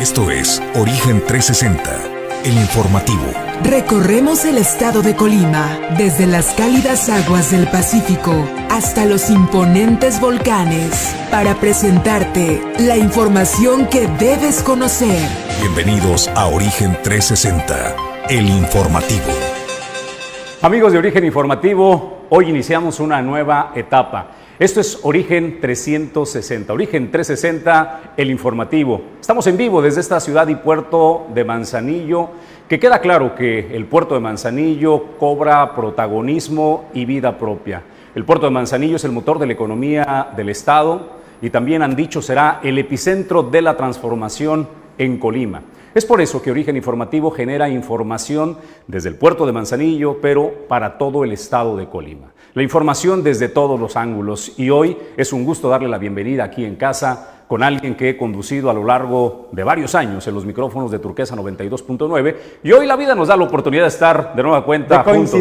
Esto es Origen 360, el informativo. Recorremos el estado de Colima, desde las cálidas aguas del Pacífico hasta los imponentes volcanes, para presentarte la información que debes conocer. Bienvenidos a Origen 360, el informativo. Amigos de Origen Informativo, hoy iniciamos una nueva etapa. Esto es Origen 360, Origen 360, el informativo. Estamos en vivo desde esta ciudad y puerto de Manzanillo, que queda claro que el puerto de Manzanillo cobra protagonismo y vida propia. El puerto de Manzanillo es el motor de la economía del Estado y también han dicho será el epicentro de la transformación en Colima. Es por eso que Origen Informativo genera información desde el puerto de Manzanillo, pero para todo el estado de Colima. La información desde todos los ángulos. Y hoy es un gusto darle la bienvenida aquí en casa con alguien que he conducido a lo largo de varios años en los micrófonos de Turquesa 92.9 y hoy la vida nos da la oportunidad de estar de nueva cuenta de juntos.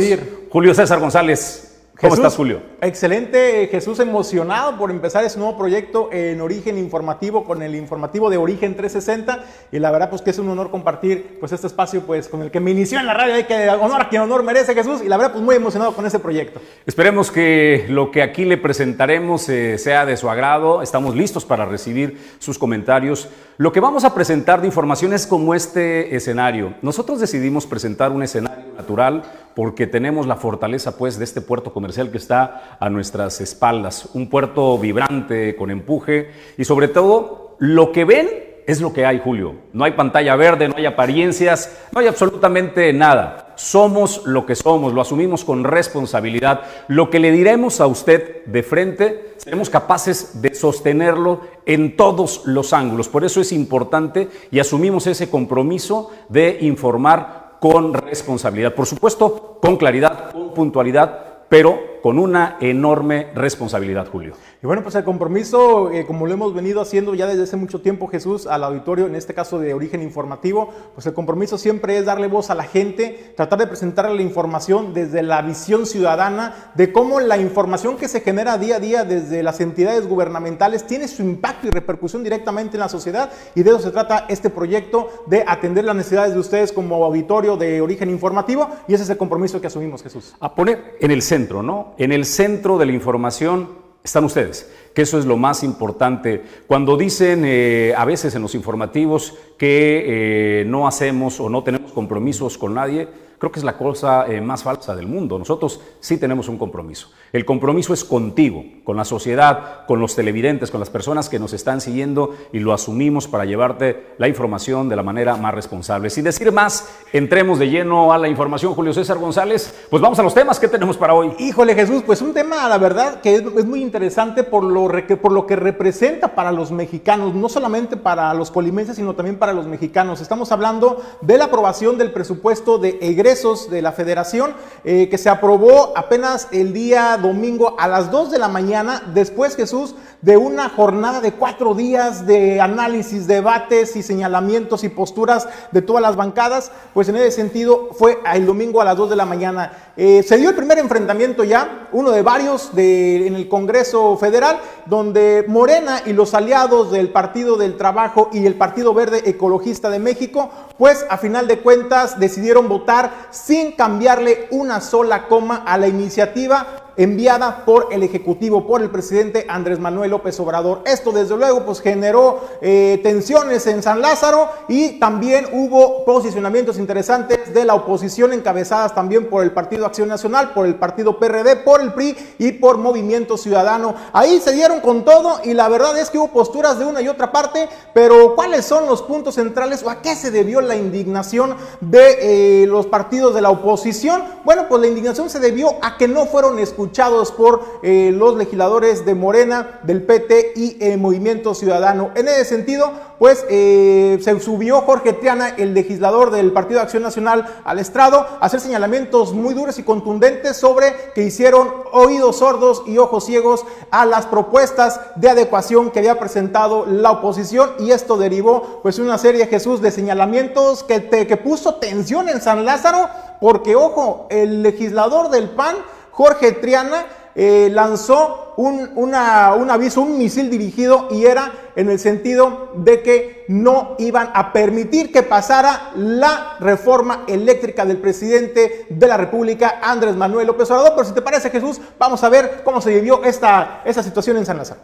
Julio César González, ¿Cómo estás, Julio? Excelente, Jesús, emocionado por empezar ese nuevo proyecto en Origen Informativo, con el informativo de Origen 360. Y la verdad, pues que es un honor compartir pues, este espacio pues, con el que me inició en la radio. Hay que honor a quien honor merece, Jesús. Y la verdad, pues muy emocionado con ese proyecto. Esperemos que lo que aquí le presentaremos eh, sea de su agrado. Estamos listos para recibir sus comentarios. Lo que vamos a presentar de información es como este escenario. Nosotros decidimos presentar un escenario natural porque tenemos la fortaleza pues de este puerto comercial que está a nuestras espaldas, un puerto vibrante con empuje y sobre todo lo que ven es lo que hay, Julio. No hay pantalla verde, no hay apariencias, no hay absolutamente nada. Somos lo que somos, lo asumimos con responsabilidad. Lo que le diremos a usted de frente, seremos capaces de sostenerlo en todos los ángulos. Por eso es importante y asumimos ese compromiso de informar con responsabilidad. Por supuesto, con claridad, con puntualidad, pero con una enorme responsabilidad, Julio. Y bueno, pues el compromiso, eh, como lo hemos venido haciendo ya desde hace mucho tiempo, Jesús, al auditorio, en este caso de origen informativo, pues el compromiso siempre es darle voz a la gente, tratar de presentarle la información desde la visión ciudadana de cómo la información que se genera día a día desde las entidades gubernamentales tiene su impacto y repercusión directamente en la sociedad y de eso se trata este proyecto de atender las necesidades de ustedes como auditorio de origen informativo y ese es el compromiso que asumimos, Jesús. A poner en el centro, ¿no? En el centro de la información están ustedes, que eso es lo más importante. Cuando dicen eh, a veces en los informativos que eh, no hacemos o no tenemos compromisos con nadie, creo que es la cosa eh, más falsa del mundo. Nosotros sí tenemos un compromiso. El compromiso es contigo, con la sociedad, con los televidentes, con las personas que nos están siguiendo y lo asumimos para llevarte la información de la manera más responsable. Sin decir más, entremos de lleno a la información. Julio César González, pues vamos a los temas que tenemos para hoy. Híjole Jesús, pues un tema, la verdad, que es, muy interesante por lo, por lo que representa para los mexicanos, no solamente para los colimenses, sino también para los mexicanos. Estamos hablando de la aprobación del presupuesto de egresos de la federación, eh, que se aprobó apenas el día domingo a las 2 de la mañana, después Jesús de una jornada de cuatro días de análisis, debates y señalamientos y posturas de todas las bancadas, pues en ese sentido fue el domingo a las 2 de la mañana. Eh, se dio el primer enfrentamiento ya, uno de varios de, en el Congreso Federal, donde Morena y los aliados del Partido del Trabajo y el Partido Verde Ecologista de México, pues a final de cuentas decidieron votar sin cambiarle una sola coma a la iniciativa enviada por el Ejecutivo, por el presidente Andrés Manuel López Obrador. Esto desde luego pues generó eh, tensiones en San Lázaro y también hubo posicionamientos interesantes de la oposición encabezadas también por el Partido Acción Nacional, por el Partido PRD, por el PRI y por Movimiento Ciudadano. Ahí se dieron con todo y la verdad es que hubo posturas de una y otra parte, pero ¿cuáles son los puntos centrales o a qué se debió la indignación de eh, los partidos de la oposición? Bueno, pues la indignación se debió a que no fueron escuchados por eh, los legisladores de Morena, del PT y eh, Movimiento Ciudadano. En ese sentido, pues eh, se subió Jorge Triana, el legislador del Partido de Acción Nacional, al estrado, a hacer señalamientos muy duros y contundentes sobre que hicieron oídos sordos y ojos ciegos a las propuestas de adecuación que había presentado la oposición y esto derivó pues una serie, Jesús, de señalamientos que, que puso tensión en San Lázaro porque, ojo, el legislador del PAN Jorge Triana eh, lanzó un, un aviso, un misil dirigido y era en el sentido de que no iban a permitir que pasara la reforma eléctrica del presidente de la República, Andrés Manuel López Obrador. Pero si te parece, Jesús, vamos a ver cómo se vivió esta, esta situación en San Lázaro.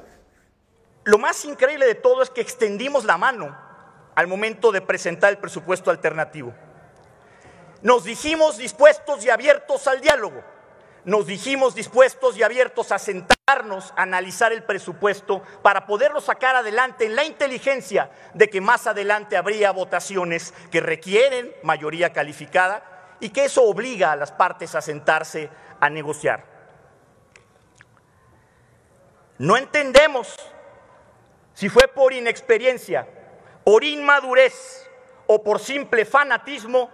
Lo más increíble de todo es que extendimos la mano al momento de presentar el presupuesto alternativo. Nos dijimos dispuestos y abiertos al diálogo. Nos dijimos dispuestos y abiertos a sentarnos, a analizar el presupuesto para poderlo sacar adelante en la inteligencia de que más adelante habría votaciones que requieren mayoría calificada y que eso obliga a las partes a sentarse a negociar. No entendemos si fue por inexperiencia, por inmadurez o por simple fanatismo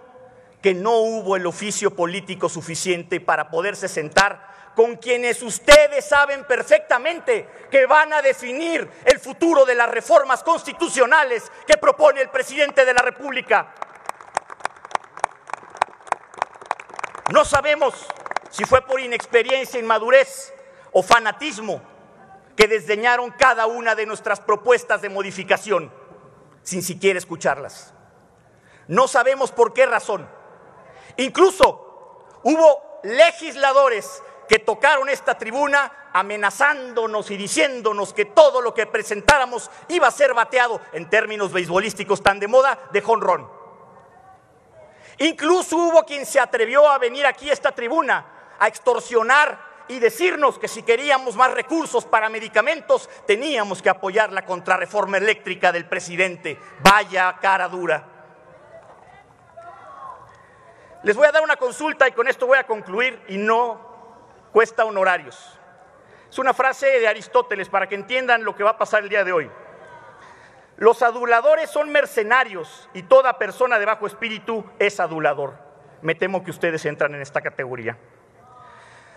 que no hubo el oficio político suficiente para poderse sentar con quienes ustedes saben perfectamente que van a definir el futuro de las reformas constitucionales que propone el presidente de la República. No sabemos si fue por inexperiencia, inmadurez o fanatismo que desdeñaron cada una de nuestras propuestas de modificación sin siquiera escucharlas. No sabemos por qué razón Incluso hubo legisladores que tocaron esta tribuna amenazándonos y diciéndonos que todo lo que presentáramos iba a ser bateado en términos beisbolísticos tan de moda de jonrón. Incluso hubo quien se atrevió a venir aquí a esta tribuna a extorsionar y decirnos que si queríamos más recursos para medicamentos teníamos que apoyar la contrarreforma eléctrica del presidente. Vaya cara dura. Les voy a dar una consulta y con esto voy a concluir y no cuesta honorarios. Es una frase de Aristóteles para que entiendan lo que va a pasar el día de hoy. Los aduladores son mercenarios y toda persona de bajo espíritu es adulador. Me temo que ustedes entran en esta categoría.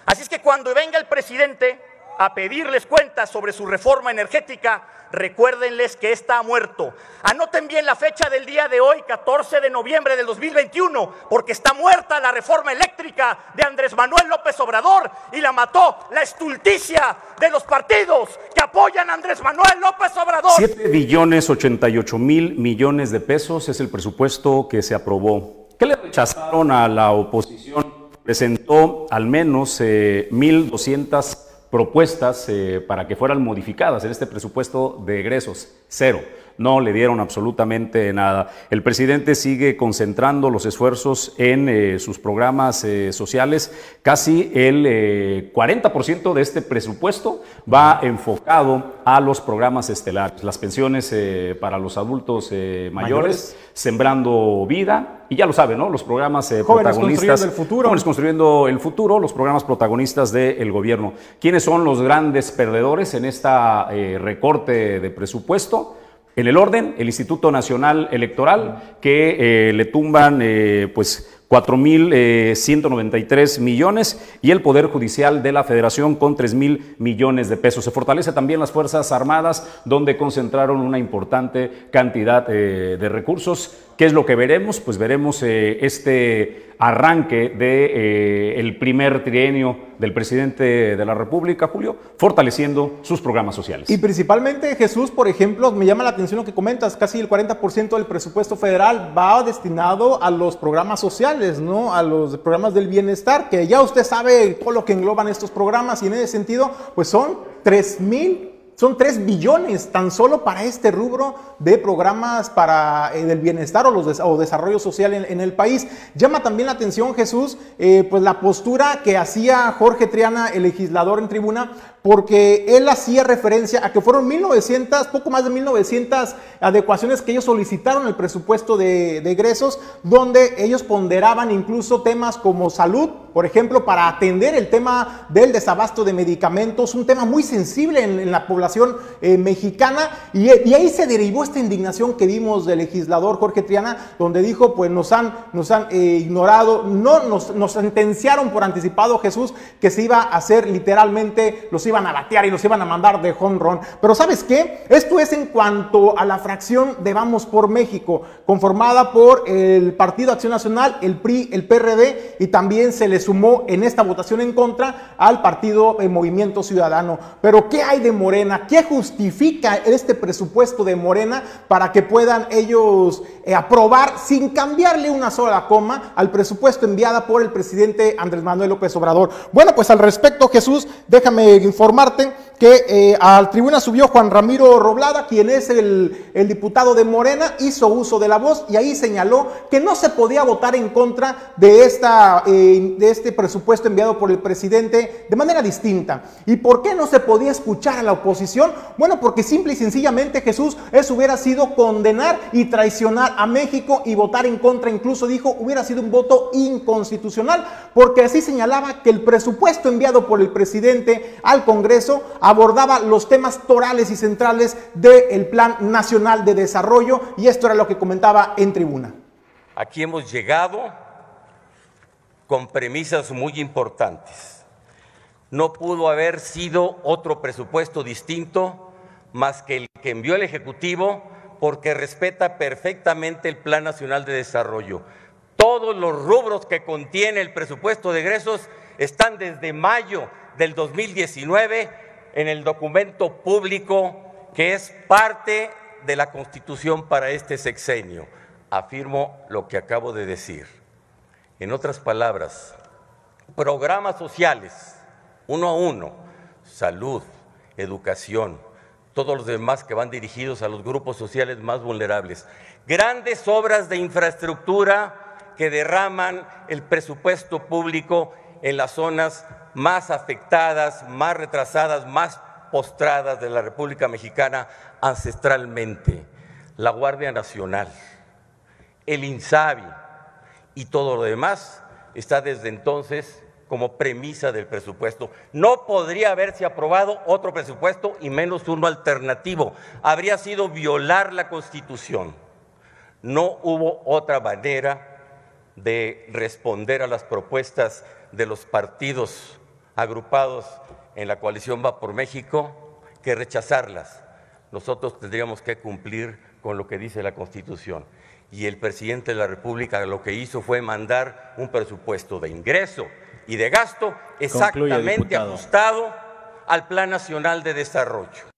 Así es que cuando venga el presidente a pedirles cuentas sobre su reforma energética, recuérdenles que está muerto. Anoten bien la fecha del día de hoy, 14 de noviembre del 2021, porque está muerta la reforma eléctrica de Andrés Manuel López Obrador y la mató la estulticia de los partidos que apoyan a Andrés Manuel López Obrador. 7 billones 88 mil millones de pesos es el presupuesto que se aprobó. ¿Qué le rechazaron a la oposición? Presentó al menos eh, 1.200 propuestas eh, para que fueran modificadas en este presupuesto de egresos. Cero no le dieron absolutamente nada. El presidente sigue concentrando los esfuerzos en eh, sus programas eh, sociales. Casi el 40% eh, de este presupuesto va enfocado a los programas estelares, las pensiones para los adultos mayores, sembrando vida, y ya lo saben, ¿no? Los programas Jóvenes protagonistas. Construyendo el futuro. Jóvenes construyendo el futuro, los programas protagonistas del gobierno. ¿Quiénes son los grandes perdedores en esta recorte de presupuesto? En el orden, el Instituto Nacional Electoral, que eh, le tumban eh, pues 4.193 millones y el Poder Judicial de la Federación con 3.000 millones de pesos. Se fortalece también las Fuerzas Armadas, donde concentraron una importante cantidad eh, de recursos. ¿Qué es lo que veremos? Pues veremos eh, este arranque del de, eh, primer trienio del presidente de la República, Julio, fortaleciendo sus programas sociales. Y principalmente, Jesús, por ejemplo, me llama la atención lo que comentas, casi el 40% del presupuesto federal va destinado a los programas sociales, ¿no? A los programas del bienestar, que ya usted sabe todo lo que engloban estos programas y en ese sentido, pues son 3 mil son 3 billones tan solo para este rubro de programas para el eh, bienestar o, los o desarrollo social en, el país. Llama también la atención, Jesús, eh, pues la postura que hacía Jorge Triana, el legislador en tribuna, porque él hacía referencia a que fueron 1900, poco más de 1900 adecuaciones que ellos solicitaron el presupuesto de, egresos, donde ellos ponderaban incluso temas como salud, por ejemplo, para atender el tema del desabasto de medicamentos, un tema muy sensible en, la población eh, mexicana, y, ahí se derivó esta indignación que vimos del legislador Jorge Triana, donde dijo, pues nos han, nos han eh, ignorado, no nos, nos sentenciaron por anticipado Jesús que se iba a hacer literalmente, los iba iban a batear y los iban a mandar de home run. Pero ¿sabes qué? Esto es en cuanto a la fracción de Vamos por México, conformada por el Partido Acción Nacional, el PRI, el PRD y también se le sumó en esta votación en contra al Partido eh, Movimiento Ciudadano. Pero ¿qué hay de Morena? ¿Qué justifica este presupuesto de Morena para que puedan ellos eh, aprobar sin cambiarle una sola coma al presupuesto enviada por el presidente Andrés Manuel López Obrador? Bueno, pues al respecto, Jesús, déjame informarte que eh, al tribuna subió Juan Ramiro Roblada, quien es el, diputado de Morena, hizo uso de la voz y ahí señaló que no se podía votar en contra de, esta, eh, de este presupuesto enviado por el presidente de manera distinta. ¿Y por qué no se podía escuchar a la oposición? Bueno, porque simple y sencillamente Jesús, eso hubiera sido condenar y traicionar a México y votar en contra, incluso dijo, hubiera sido un voto inconstitucional, porque así señalaba que el presupuesto enviado por el presidente al Congreso abordaba los temas torales y centrales del Plan Nacional de Desarrollo y esto era lo que comentaba en tribuna. Aquí hemos llegado con premisas muy importantes. No pudo haber sido otro presupuesto distinto más que el que envió el Ejecutivo porque respeta perfectamente el Plan Nacional de Desarrollo. Todos los rubros que contiene el presupuesto de egresos están desde mayo del 2019 en el documento público que es parte de la Constitución para este sexenio. Afirmo lo que acabo de decir. En otras palabras, programas sociales, uno a uno, salud, educación, todos los demás que van dirigidos a los grupos sociales más vulnerables. Grandes obras de infraestructura que derraman el presupuesto público en las zonas más afectadas, más retrasadas, más postradas de la República Mexicana ancestralmente, la Guardia Nacional, el INSABI y todo lo demás está desde entonces como premisa del presupuesto. No podría haberse aprobado otro presupuesto y menos uno alternativo. Habría sido violar la Constitución. No hubo otra manera de responder a las propuestas de los partidos agrupados en la coalición Va por México que rechazarlas. Nosotros tendríamos que cumplir con lo que dice la Constitución. Y el presidente de la República lo que hizo fue mandar un presupuesto de ingreso y de gasto exactamente ajustado al Plan Nacional de Desarrollo.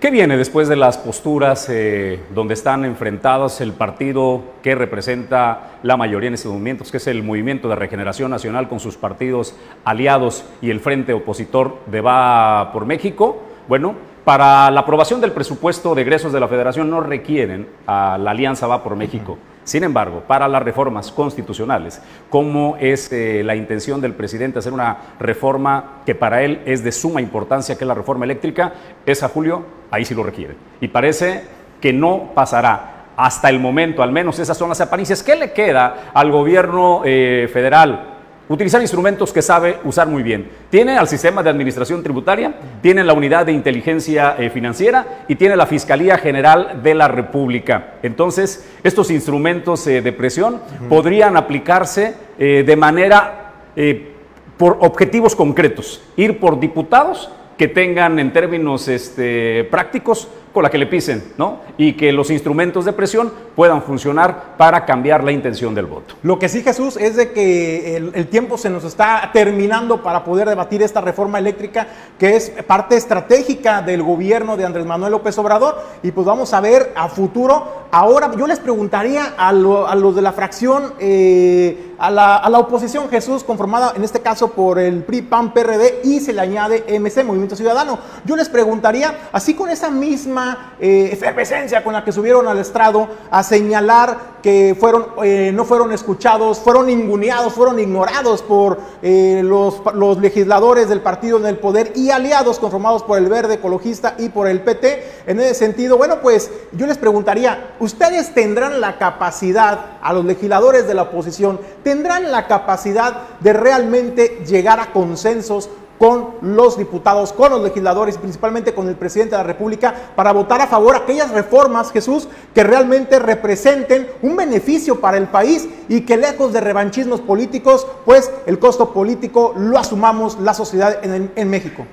¿Qué viene después de las posturas eh, donde están enfrentados el partido que representa la mayoría en estos momentos, que es el Movimiento de Regeneración Nacional con sus partidos aliados y el Frente Opositor de Va por México? Bueno, para la aprobación del presupuesto de egresos de la Federación no requieren a la Alianza Va por México. Sin embargo, para las reformas constitucionales, como es eh, la intención del presidente hacer una reforma que para él es de suma importancia, que es la reforma eléctrica, esa, Julio, ahí sí lo requiere. Y parece que no pasará. Hasta el momento, al menos esas son las apariencias. ¿Qué le queda al gobierno eh, federal? Utilizar instrumentos que sabe usar muy bien. Tiene al sistema de administración tributaria, tiene la unidad de inteligencia eh, financiera y tiene la Fiscalía General de la República. Entonces, estos instrumentos eh, de presión podrían aplicarse eh, de manera por objetivos concretos, ir por diputados que tengan en términos este, prácticos con la que le pisen, ¿no? Y que los instrumentos de presión puedan funcionar para cambiar la intención del voto. Lo que sí, Jesús, es de que el, tiempo se nos está terminando para poder debatir esta reforma eléctrica, que es parte estratégica del gobierno de Andrés Manuel López Obrador, y pues vamos a ver a futuro. Ahora, yo les preguntaría a, los de la fracción, eh, a, la, a la oposición, Jesús, conformada en este caso por el PRI, PAN, PRD, y se le añade MC, Movimiento Ciudadano. Yo les preguntaría, así con esa misma eh, efervescencia con la que subieron al estrado a señalar que fueron, eh, no fueron escuchados, fueron inguneados, fueron ignorados por eh, los, legisladores del partido en el poder y aliados conformados por el Verde Ecologista y por el PT. En ese sentido, bueno, pues yo les preguntaría, ¿ustedes tendrán la capacidad, a los legisladores de la oposición, tendrán la capacidad de realmente llegar a consensos con los diputados, con los legisladores principalmente con el presidente de la República para votar a favor aquellas reformas, Jesús, que realmente representen un beneficio para el país y que lejos de revanchismos políticos, pues el costo político lo asumamos la sociedad en, en México.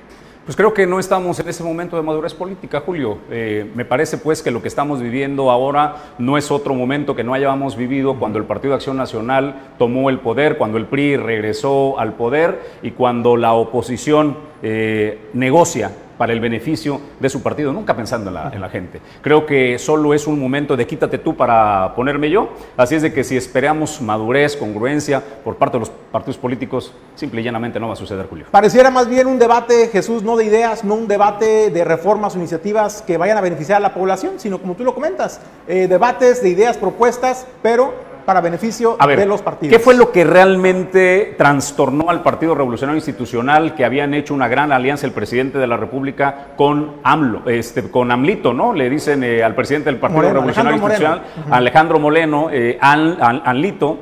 Pues creo que no estamos en ese momento de madurez política, Julio. Eh, me parece pues que lo que estamos viviendo ahora no es otro momento que no hayamos vivido cuando el Partido de Acción Nacional tomó el poder, cuando el PRI regresó al poder y cuando la oposición eh, negocia para el beneficio de su partido, nunca pensando en la, en la, gente. Creo que solo es un momento de quítate tú para ponerme yo. Así es de que si esperamos madurez, congruencia por parte de los partidos políticos, simple y llanamente no va a suceder, Julio. Pareciera más bien un debate, Jesús, no de ideas, no un debate de reformas o iniciativas que vayan a beneficiar a la población, sino como tú lo comentas, eh, debates de ideas, propuestas, pero para beneficio A ver, de los partidos. ¿Qué fue lo que realmente trastornó al Partido Revolucionario Institucional que habían hecho una gran alianza el presidente de la República con AMLO, este, con AMLito, ¿no? Le dicen eh, al presidente del Partido Moreno, Revolucionario Alejandro Institucional, Alejandro Moleno, eh, An- An- Anlito.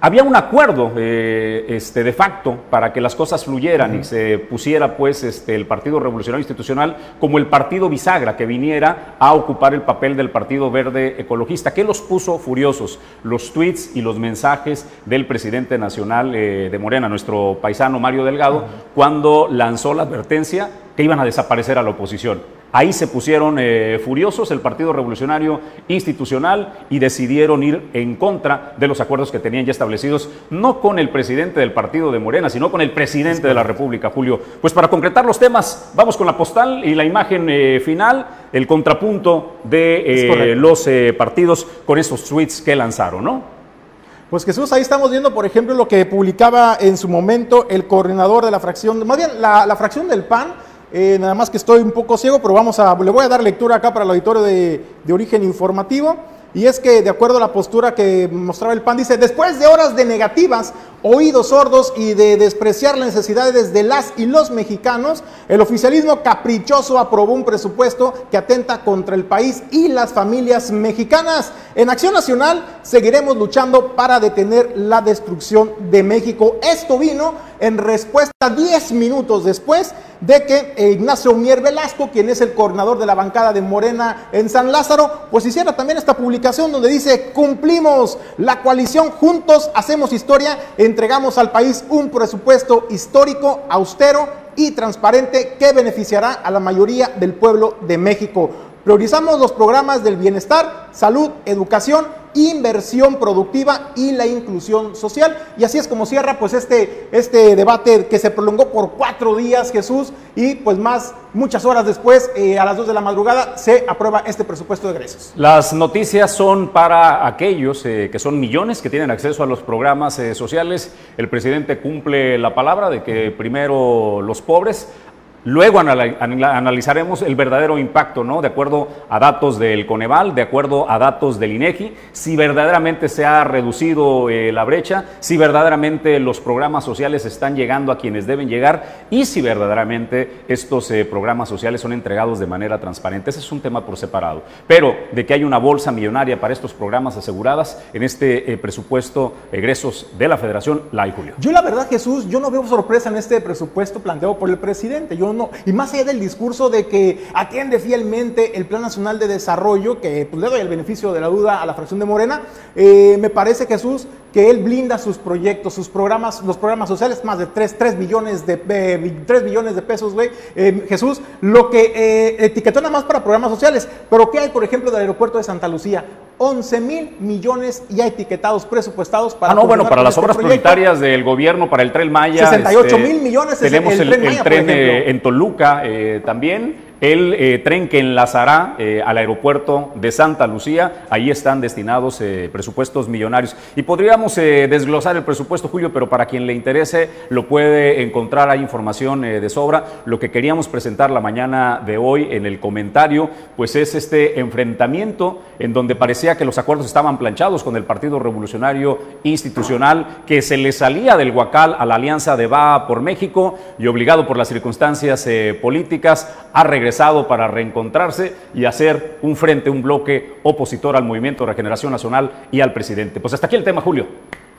Había un acuerdo eh, este, de facto para que las cosas fluyeran y se pusiera pues este, el Partido Revolucionario Institucional como el partido bisagra que viniera a ocupar el papel del Partido Verde Ecologista. ¿Qué los puso furiosos? Los tweets y los mensajes del presidente nacional eh, de Morena, nuestro paisano Mario Delgado, cuando lanzó la advertencia que iban a desaparecer a la oposición. Ahí se pusieron eh, furiosos el Partido Revolucionario Institucional y decidieron ir en contra de los acuerdos que tenían ya establecidos, no con el presidente del partido de Morena, sino con el presidente de la República, Julio. Pues para concretar los temas, vamos con la postal y la imagen eh, final, el contrapunto de eh, los partidos con esos tweets que lanzaron, ¿no? Pues Jesús, ahí estamos viendo, por ejemplo, lo que publicaba en su momento el coordinador de la fracción, más bien la, la fracción del PAN, eh, nada más que estoy un poco ciego, pero vamos a, le voy a dar lectura acá para el auditorio de, de origen informativo. Y es que, de acuerdo a la postura que mostraba el PAN, dice, después de horas de negativas, oídos sordos y de despreciar las necesidades de las y los mexicanos, el oficialismo caprichoso aprobó un presupuesto que atenta contra el país y las familias mexicanas. En Acción Nacional seguiremos luchando para detener la destrucción de México. Esto vino en respuesta 10 minutos después de que eh, Ignacio Mier Velasco, quien es el coordinador de la bancada de Morena en San Lázaro, pues hiciera también esta publicación donde dice, cumplimos la coalición, juntos hacemos historia, entregamos al país un presupuesto histórico, austero y transparente que beneficiará a la mayoría del pueblo de México. Priorizamos los programas del bienestar, salud, educación, inversión productiva y la inclusión social. Y así es como cierra pues este, este debate que se prolongó por cuatro días, Jesús, y pues más, muchas horas después, eh, a las dos de la madrugada, se aprueba este presupuesto de egresos. Las noticias son para aquellos eh, que son millones que tienen acceso a los programas eh, sociales. El presidente cumple la palabra de que primero los pobres. Luego anal- anal- analizaremos el verdadero impacto, ¿no? De acuerdo a datos del Coneval, de acuerdo a datos del INEGI, si verdaderamente se ha reducido eh, la brecha, si verdaderamente los programas sociales están llegando a quienes deben llegar y si verdaderamente estos eh, programas sociales son entregados de manera transparente. Ese es un tema por separado. Pero de que hay una bolsa millonaria para estos programas aseguradas en este eh, presupuesto egresos de la Federación, la hay, Julio. Yo la verdad, Jesús, yo no veo sorpresa en este presupuesto planteado por el presidente. Yo no, y más allá del discurso de que atiende fielmente el Plan Nacional de Desarrollo, que pues, le doy el beneficio de la duda a la fracción de Morena, eh, me parece, Jesús, que él blinda sus proyectos, sus programas, los programas sociales, más de 3, 3 billones de, eh, 3 billones de pesos, güey. Eh, Jesús, lo que eh, etiquetó nada más para programas sociales, pero ¿qué hay, por ejemplo, del aeropuerto de Santa Lucía? 11 mil millones ya etiquetados, presupuestados para Ah, no, bueno, para las este obras proyecto. prioritarias del gobierno, para el Tren Maya. 68 mil millones es Tenemos el el, Tren el Maya, por tren eh, en Toluca eh, también. El eh, tren que enlazará eh, al aeropuerto de Santa Lucía, ahí están destinados eh, presupuestos millonarios. Y podríamos desglosar el presupuesto, Julio, pero para quien le interese lo puede encontrar, hay información de sobra. Lo que queríamos presentar la mañana de hoy en el comentario, pues es este enfrentamiento en donde parecía que los acuerdos estaban planchados con el Partido Revolucionario Institucional, que se le salía del Huacal a la alianza de Va por México y obligado por las circunstancias políticas ha para reencontrarse y hacer un frente, un bloque opositor al Movimiento de Regeneración Nacional y al presidente. Pues hasta aquí el tema, Julio.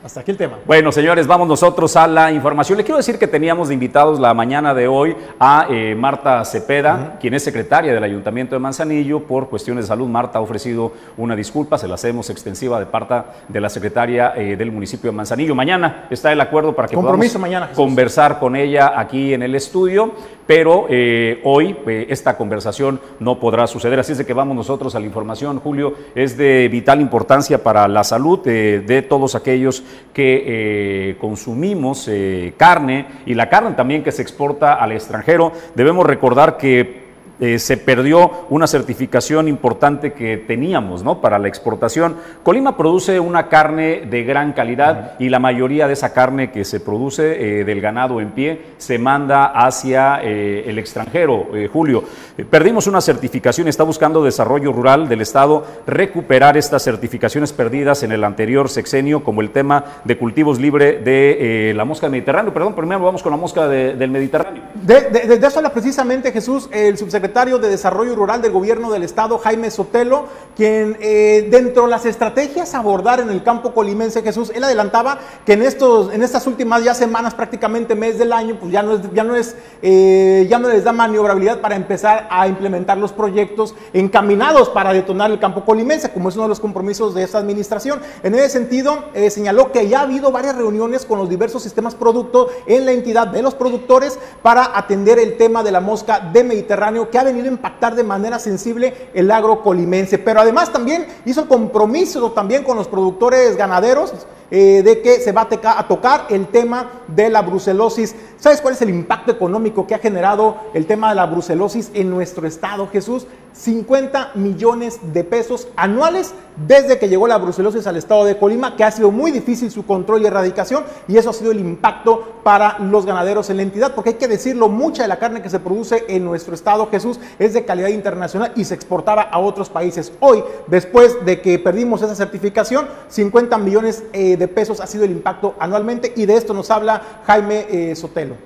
Hasta aquí el tema. Bueno, señores, vamos nosotros a la información. Le quiero decir que teníamos de invitados la mañana de hoy a eh, Marta Cepeda, quien es secretaria del Ayuntamiento de Manzanillo. Por cuestiones de salud, Marta ha ofrecido una disculpa, se la hacemos extensiva de parte de la secretaria eh, del municipio de Manzanillo. Mañana está el acuerdo para que Compromiso podamos mañana, conversar con ella aquí en el estudio, pero eh, hoy esta conversación no podrá suceder. Así es de que vamos nosotros a la información, Julio. Es de vital importancia para la salud de todos aquellos que eh, consumimos eh, carne y la carne también que se exporta al extranjero. Debemos recordar que eh, se perdió una certificación importante que teníamos ¿no? para la exportación. Colima produce una carne de gran calidad y la mayoría de esa carne que se produce eh, del ganado en pie se manda hacia eh, el extranjero. Julio, perdimos una certificación, está buscando Desarrollo Rural del Estado recuperar estas certificaciones perdidas en el anterior sexenio, como el tema de cultivos libre de la mosca del Mediterráneo. Perdón, primero vamos con la mosca de- del Mediterráneo. De eso habla precisamente Jesús, el subsecretario de Desarrollo Rural del Gobierno del Estado, Jaime Sotelo, quien eh, dentro de las estrategias a abordar en el campo colimense, Jesús, él adelantaba que en, estos, en estas últimas ya semanas, prácticamente mes del año, pues ya no, es, ya, no es, eh, ya no les da maniobrabilidad para empezar a implementar los proyectos encaminados para detonar el campo colimense, como es uno de los compromisos de esta administración. En ese sentido, eh, señaló que ya ha habido varias reuniones con los diversos sistemas producto en la entidad de los productores para atender el tema de la mosca de Mediterráneo que ha venido a impactar de manera sensible el agro colimense. Pero además también hizo compromiso también con los productores ganaderos eh, de que se va a, tocar el tema de la brucelosis. ¿Sabes cuál es el impacto económico que ha generado el tema de la brucelosis en nuestro estado, Jesús? 50 millones de pesos anuales desde que llegó la brucelosis al estado de Colima, que ha sido muy difícil su control y erradicación, y eso ha sido el impacto para los ganaderos en la entidad, porque hay que decirlo, mucha de la carne que se produce en nuestro estado, Jesús, es de calidad internacional y se exportaba a otros países. Hoy, después de que perdimos esa certificación, 50 millones eh, de pesos ha sido el impacto anualmente, y de esto nos habla Jaime eh, Sotelo.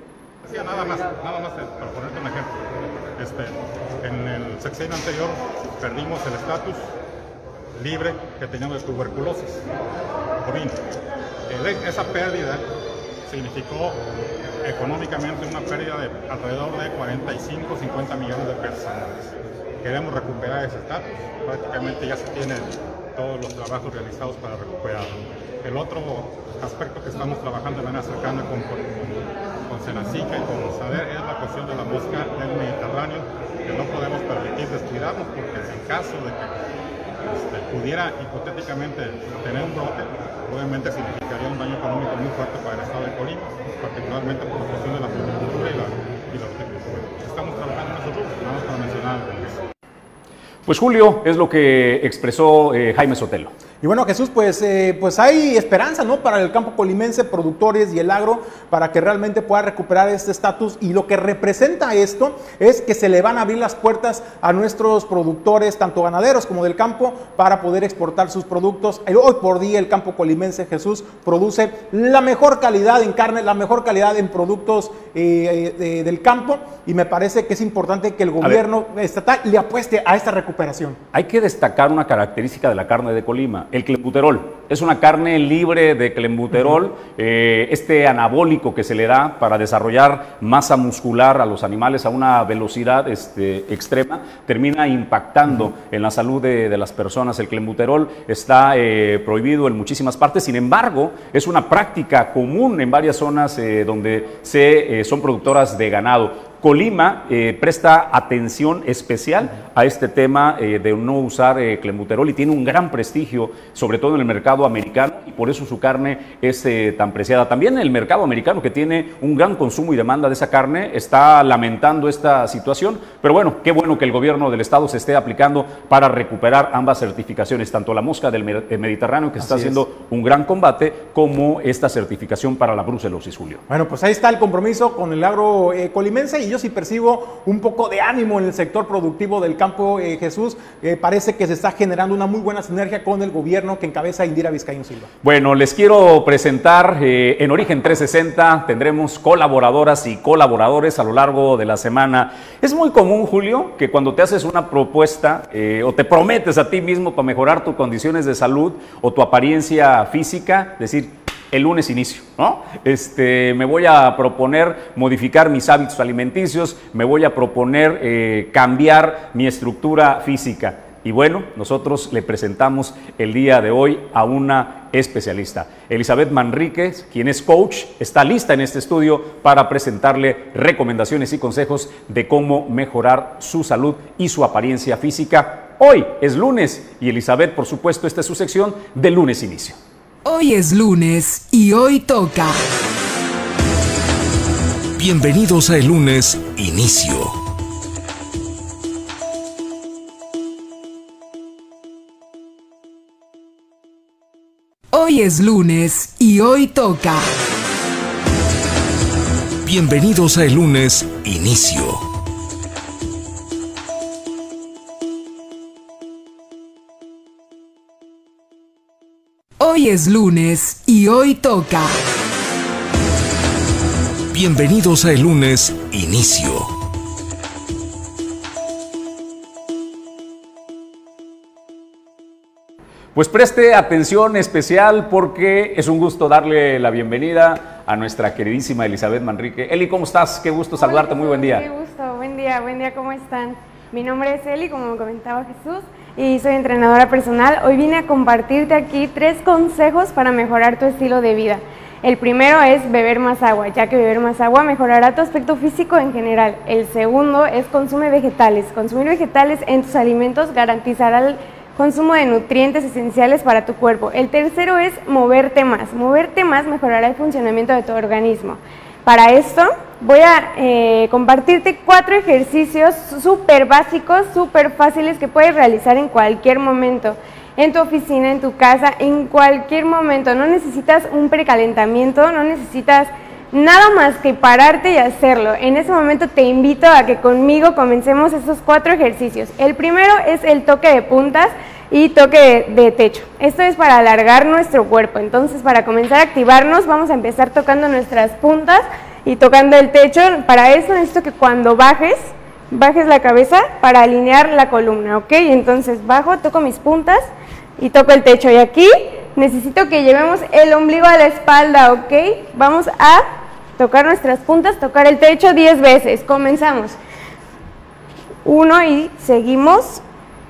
Nada más, nada más eh, para ponerte un ejemplo. Este, en el sexenio anterior perdimos el estatus libre que teníamos de tuberculosis. El- esa pérdida significó económicamente una pérdida de alrededor de 45 50 millones de pesos anuales. Queremos recuperar ese estatus, prácticamente ya se tienen todos los trabajos realizados para recuperarlo. El otro aspecto que estamos trabajando de manera cercana con, con, con y con SADER es la cuestión de la mosca del Mediterráneo, que no podemos permitir descuidarnos porque en caso de que este, pudiera hipotéticamente tener un brote, obviamente significaría un daño económico muy fuerte para el estado de Colima, particularmente por la cuestión de la agricultura y la, y la horticultura. Estamos trabajando rubros, vamos para mencionar. Pues Julio es lo que expresó eh, Jaime Sotelo. Y bueno, Jesús, pues, eh, pues hay esperanza, ¿no? Para el campo colimense, productores y el agro, para que realmente pueda recuperar este estatus. Y lo que representa esto es que se le van a abrir las puertas a nuestros productores, tanto ganaderos como del campo, para poder exportar sus productos. Hoy por día el campo colimense, Jesús, produce la mejor calidad en carne, la mejor calidad en productos eh, eh, del campo. Y me parece que es importante que el ver. gobierno estatal le apueste a esta recuperación. Hay que destacar una característica de la carne de Colima, el clenbuterol. Es una carne libre de clenbuterol, eh, este anabólico que se le da para desarrollar masa muscular a los animales a una velocidad este, extrema, termina impactando en la salud de, de las personas. El clenbuterol está eh, prohibido en muchísimas partes, sin embargo, es una práctica común en varias zonas eh, donde se, son productoras de ganado. Colima eh, presta atención especial a este tema eh, de no usar eh, clenbuterol y tiene un gran prestigio, sobre todo en el mercado americano, y por eso su carne es eh, tan preciada. También el mercado americano, que tiene un gran consumo y demanda de esa carne, está lamentando esta situación, pero bueno, qué bueno que el gobierno del estado se esté aplicando para recuperar ambas certificaciones, tanto la mosca del Mediterráneo, que está Así es. haciendo un gran combate, como esta certificación para la brucelosis, Julio. Bueno, pues ahí está el compromiso con el agro colimense y yo sí percibo un poco de ánimo en el sector productivo del campo, eh, Jesús. Eh, parece que se está generando una muy buena sinergia con el gobierno que encabeza Indira Vizcaíno Silva. Bueno, les quiero presentar eh, en Origen 360, tendremos colaboradoras y colaboradores a lo largo de la semana. Es muy común, Julio, que cuando te haces una propuesta o te prometes a ti mismo para mejorar tus condiciones de salud o tu apariencia física, decir, el lunes inicio, ¿no? Este, me voy a proponer modificar mis hábitos alimenticios, me voy a proponer eh, cambiar mi estructura física. Y bueno, nosotros le presentamos el día de hoy a una especialista. Elizabeth Manríquez, quien es coach, está lista en este estudio para presentarle recomendaciones y consejos de cómo mejorar su salud y su apariencia física. Hoy es lunes y Elizabeth, por supuesto, esta es su sección de lunes inicio. Hoy es lunes y hoy toca. Bienvenidos a el lunes inicio. Hoy es lunes y hoy toca. Bienvenidos a el lunes inicio. Hoy es lunes y hoy toca. Bienvenidos a el lunes inicio. Pues preste atención especial porque es un gusto darle la bienvenida a nuestra queridísima Elizabeth Manrique. Eli, ¿cómo estás? Qué gusto saludarte, muy buen día. Qué gusto, buen día, buen día, ¿cómo están? Mi nombre es Eli, como me comentaba Jesús, y soy entrenadora personal. Hoy vine a compartirte aquí tres consejos para mejorar tu estilo de vida. El primero es beber más agua, ya que beber más agua mejorará tu aspecto físico en general. El segundo es consume vegetales. Consumir vegetales en tus alimentos garantizará el consumo de nutrientes esenciales para tu cuerpo. El tercero es moverte más. Moverte más mejorará el funcionamiento de tu organismo. Para esto voy a eh, compartirte cuatro ejercicios súper básicos, súper fáciles que puedes realizar en cualquier momento. En tu oficina, en tu casa, en cualquier momento. No necesitas un precalentamiento, no necesitas nada más que pararte y hacerlo. En ese momento te invito a que conmigo comencemos estos cuatro ejercicios. El primero es el toque de puntas y toque de, techo. Esto es para alargar nuestro cuerpo. Entonces, para comenzar a activarnos, vamos a empezar tocando nuestras puntas y tocando el techo. Para eso necesito que cuando bajes, bajes la cabeza para alinear la columna, ¿ok? Entonces, bajo, toco mis puntas y toco el techo. Y aquí necesito que llevemos el ombligo a la espalda, ¿ok? Vamos a tocar nuestras puntas, tocar el techo 10 veces. Comenzamos. Uno y seguimos.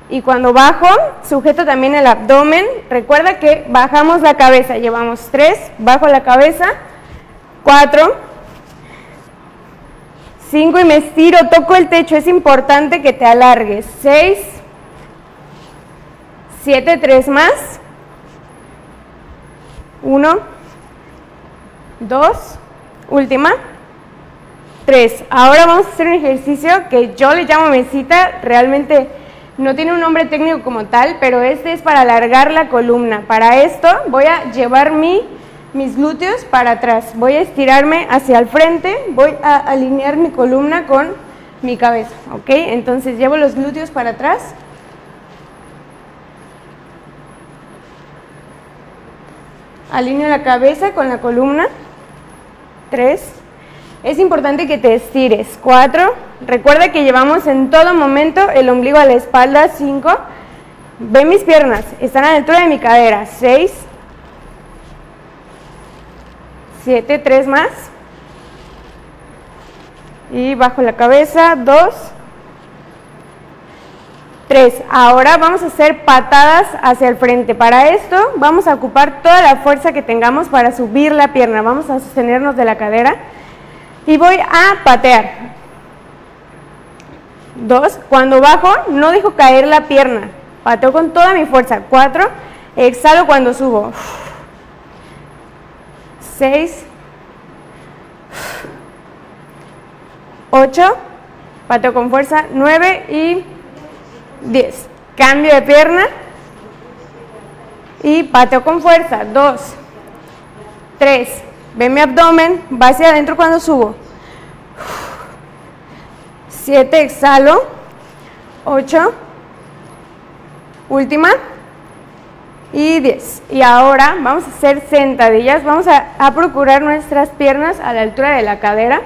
Y cuando bajo, sujeto también el abdomen. Recuerda que bajamos la cabeza. Llevamos tres, bajo la cabeza. Cuatro. Cinco y me estiro, toco el techo. Es importante que te alargues. Seis. Siete, tres más. Uno. Dos. Última. Tres. Ahora vamos a hacer un ejercicio que yo le llamo mesita. Realmente no tiene un nombre técnico como tal, pero este es para alargar la columna. Para esto voy a llevar mi, mis glúteos para atrás. Voy a estirarme hacia el frente. Voy a alinear mi columna con mi cabeza. ¿Ok? Entonces llevo los glúteos para atrás. Alineo la cabeza con la columna. 3. Es importante que te estires. 4. Recuerda que llevamos en todo momento el ombligo a la espalda. 5. Ve mis piernas, están a de mi cadera. 6. 7, 3 más. Y bajo la cabeza. 2. 3. Ahora vamos a hacer patadas hacia el frente. Para esto vamos a ocupar toda la fuerza que tengamos para subir la pierna. Vamos a sostenernos de la cadera y voy a patear. 2. Cuando bajo no dejo caer la pierna. Pateo con toda mi fuerza. 4. Exhalo cuando subo. 6. 8. Pateo con fuerza. 9 y 10. Cambio de pierna. Y pateo con fuerza. 2. 3. Ve mi abdomen. Va hacia adentro cuando subo. 7. Exhalo. 8. Última. Y 10. Y ahora vamos a hacer sentadillas. Vamos a, a procurar nuestras piernas a la altura de la cadera.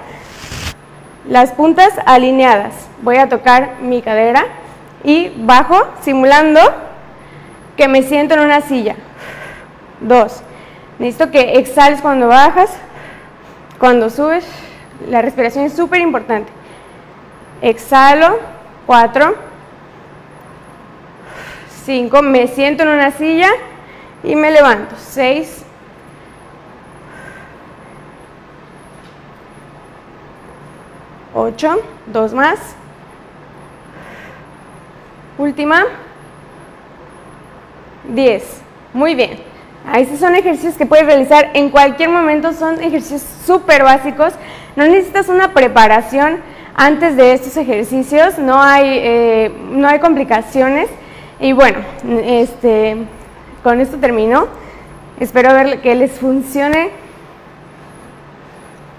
Las puntas alineadas. Voy a tocar mi cadera y bajo simulando que me siento en una silla. Dos. Necesito que exhales cuando bajas, cuando subes. La respiración es súper importante. Exhalo, 4, 5, me siento en una silla y me levanto. 6, 8, dos más. Última. 10. Muy bien. Estos son ejercicios que puedes realizar en cualquier momento, son ejercicios súper básicos. No necesitas una preparación antes de estos ejercicios, no hay, eh, no hay complicaciones. Y bueno, este, con esto termino. Espero ver que les funcione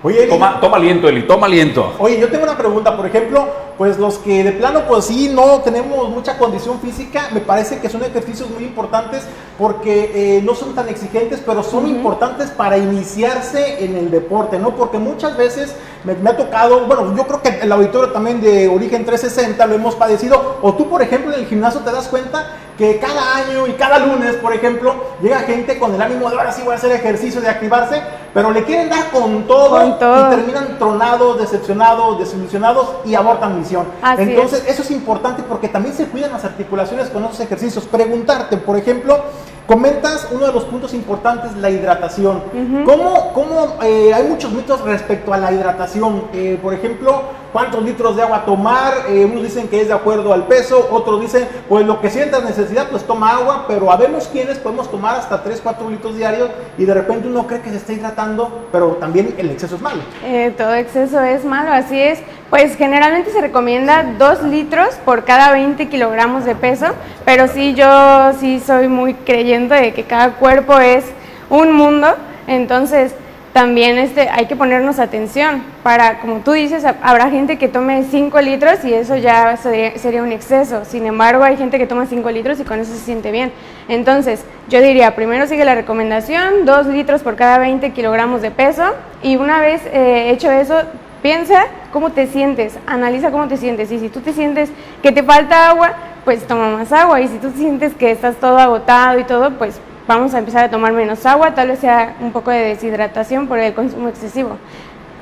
Oye, toma, toma aliento, Eli, toma aliento. Oye, yo tengo una pregunta, por ejemplo, pues los que de plano, pues sí, no tenemos mucha condición física, me parece que son ejercicios muy importantes porque eh, no son tan exigentes, pero son importantes para iniciarse en el deporte, ¿no? Porque muchas veces me, me, ha tocado, bueno, yo creo que el auditorio también de Origen 360 lo hemos padecido, o tú, por ejemplo, en el gimnasio te das cuenta que cada año y cada lunes, por ejemplo, llega gente con el ánimo de ahora sí voy a hacer ejercicio, de activarse, pero le quieren dar con todo, y terminan tronados, decepcionados, desilusionados y abortan misión. Entonces, eso es importante porque también se cuidan las articulaciones con esos ejercicios. Preguntarte, por ejemplo, Comentas uno de los puntos importantes, la hidratación. ¿Cómo, cómo eh, hay muchos mitos respecto a la hidratación? Eh, por ejemplo, ¿cuántos litros de agua tomar? Eh, unos dicen que es de acuerdo al peso, otros dicen, pues lo que sientas necesidad, pues toma agua, pero habemos quienes podemos tomar hasta 3, 4 litros diarios y de repente uno cree que se está hidratando, pero también el exceso es malo. todo exceso es malo, así es. Pues generalmente se recomienda 2 litros por cada 20 kilogramos de peso, pero sí yo sí soy muy creyente de que cada cuerpo es un mundo, entonces también este, hay que ponernos atención para, como tú dices, habrá gente que tome 5 litros y eso ya sería, un exceso. Sin embargo, hay gente que toma 5 litros y con eso se siente bien. Entonces, yo diría, primero sigue la recomendación, 2 litros por cada 20 kilogramos de peso y una vez eh, hecho eso, Piensa cómo te sientes, analiza cómo te sientes y si tú te sientes que te falta agua, pues toma más agua y si tú sientes que estás todo agotado y todo, pues vamos a empezar a tomar menos agua, tal vez sea un poco de deshidratación por el consumo excesivo.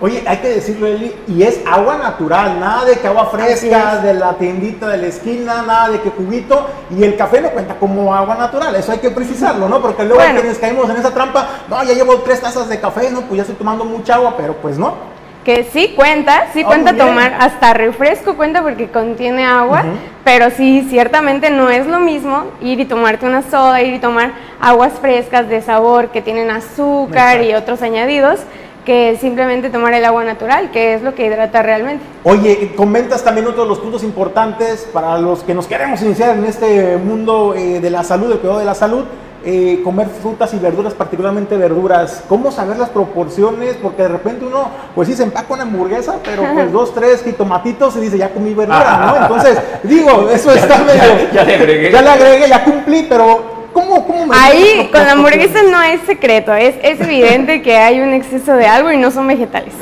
Oye, hay que decirlo, Eli, y es agua natural, nada de que agua fresca, de la tiendita de la esquina, nada de que juguito, y el café no cuenta como agua natural, eso hay que precisarlo, ¿no? Porque luego quienes caemos en esa trampa, no, ya llevo tres tazas de café, no, pues ya estoy tomando mucha agua, pero pues no que sí cuenta, sí oh, cuenta tomar hasta refresco cuenta porque contiene agua, pero sí ciertamente no es lo mismo ir y tomarte una soda, ir y tomar aguas frescas de sabor que tienen azúcar y otros añadidos que simplemente tomar el agua natural, que es lo que hidrata realmente. Oye, comentas también otro de los puntos importantes para los que nos queremos iniciar en este mundo eh, de la salud, el cuidado de la salud, eh, comer frutas y verduras, particularmente verduras, cómo saber las proporciones, porque de repente uno, pues sí, se empaca una hamburguesa, pero pues dos, tres jitomatitos y dice, ya comí verdura, ¿no? Entonces, digo, eso está medio... Ya, le agregué. Ya le agregué, ya cumplí, pero ¿Cómo, cómo Ahí con la hamburguesa no es secreto, es, es evidente que hay un exceso de algo y no son vegetales.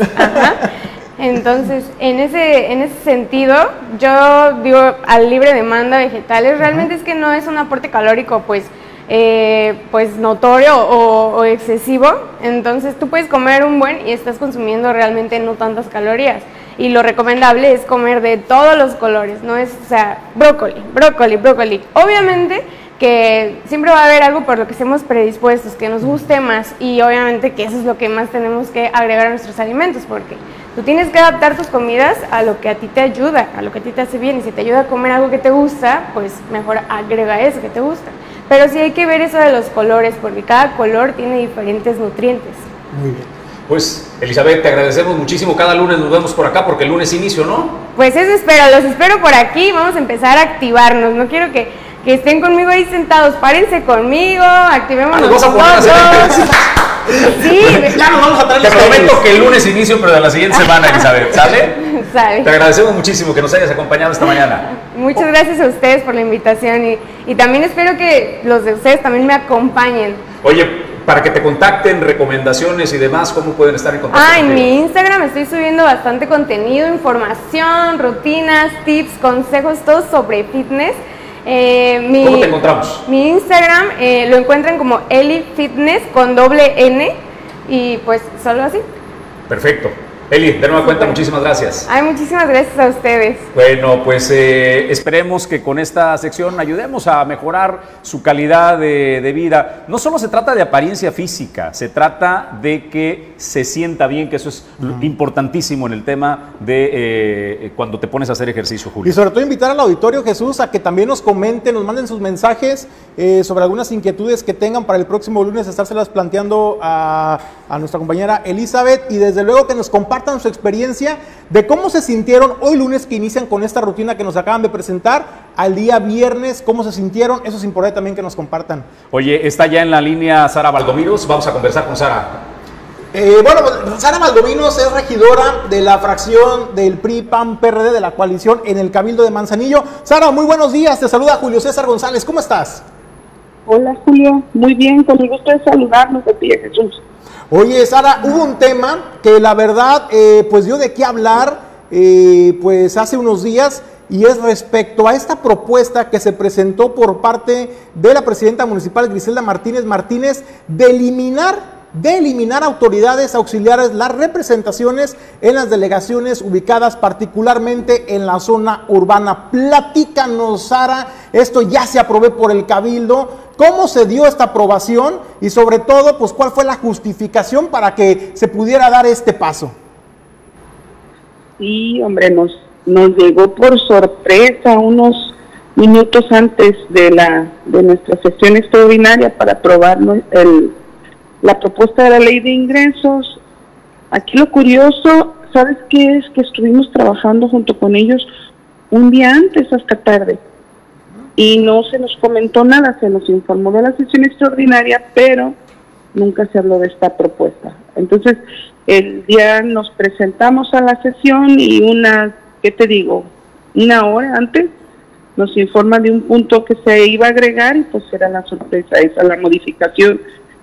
Entonces, en ese, en ese sentido, yo digo al libre demanda vegetales, realmente es que no es un aporte calórico, pues eh, pues notorio o, excesivo, entonces tú puedes comer un buen y estás consumiendo realmente no tantas calorías. Y lo recomendable es comer de todos los colores, no es, o sea, brócoli, brócoli, brócoli. Obviamente que siempre va a haber algo por lo que estemos predispuestos, que nos guste más y obviamente que eso es lo que más tenemos que agregar a nuestros alimentos, porque tú tienes que adaptar tus comidas a lo que a ti te ayuda, a lo que a ti te hace bien y si te ayuda a comer algo que te gusta, pues mejor agrega eso que te gusta. Pero sí hay que ver eso de los colores, porque cada color tiene diferentes nutrientes. Muy bien. Pues, Elizabeth, te agradecemos muchísimo. Cada lunes nos vemos por acá porque el lunes inicio, ¿no? Pues eso espero, los espero por aquí. Vamos a empezar a activarnos. No quiero que, que estén conmigo ahí sentados. Párense conmigo, activemos los Sí, ya nos vamos a traer Te prometo que el lunes inicio, pero de la siguiente semana, Elizabeth, ¿sale? Sale. Te agradecemos muchísimo que nos hayas acompañado esta mañana. Muchas gracias a ustedes por la invitación y, y también espero que los de ustedes también me acompañen. Oye, para que te contacten, recomendaciones y demás, ¿cómo pueden estar en contacto? Ah, en mi Instagram estoy subiendo bastante contenido, información, rutinas, tips, consejos, todo sobre fitness. Eh, mi, ¿Cómo te encontramos? Mi Instagram eh, lo encuentran como Eli Fitness con doble N y pues solo así. Perfecto. Eli, de nueva cuenta, muchísimas gracias. Ay, muchísimas gracias a ustedes. Bueno, pues eh, esperemos que con esta sección ayudemos a mejorar su calidad de, de, vida. No solo se trata de apariencia física, se trata de que se sienta bien, que eso es importantísimo en el tema de eh, cuando te pones a hacer ejercicio, Julio. Y sobre todo invitar al auditorio, Jesús, a que también nos comenten, nos manden sus mensajes eh, sobre algunas inquietudes que tengan para el próximo lunes, estárselas planteando a, a nuestra compañera Elizabeth y desde luego que nos compartan compartan su experiencia de cómo se sintieron hoy lunes que inician con esta rutina que nos acaban de presentar, al día viernes, cómo se sintieron, eso es importante también que nos compartan. Oye, está ya en la línea Sara Valdomiros, vamos a conversar con Sara. Eh, bueno, Sara Valdominos es regidora de la fracción del PRI PAN PRD de la coalición en el Cabildo de Manzanillo. Sara, muy buenos días, te saluda Julio César González, ¿cómo estás? Hola Julio, muy bien, con el gusto de saludarnos de ti, Jesús. Oye, Sara, hubo un tema que la verdad, eh, pues dio de qué hablar, eh, pues hace unos días, y es respecto a esta propuesta que se presentó por parte de la presidenta municipal Griselda Martínez Martínez de eliminar de eliminar autoridades auxiliares las representaciones en las delegaciones ubicadas particularmente en la zona urbana. Platícanos, Sara, esto ya se aprobó por el Cabildo, ¿cómo se dio esta aprobación y sobre todo, pues cuál fue la justificación para que se pudiera dar este paso? Sí, hombre, nos, nos llegó por sorpresa unos minutos antes de la de nuestra sesión extraordinaria para aprobar la propuesta de la ley de ingresos. Aquí lo curioso, ¿sabes qué es? Que estuvimos trabajando junto con ellos un día antes hasta tarde y no se nos comentó nada, se nos informó de la sesión extraordinaria, pero nunca se habló de esta propuesta. Entonces, el día nos presentamos a la sesión y una, ¿qué te digo? Una hora antes nos informa de un punto que se iba a agregar y pues era la sorpresa esa, la modificación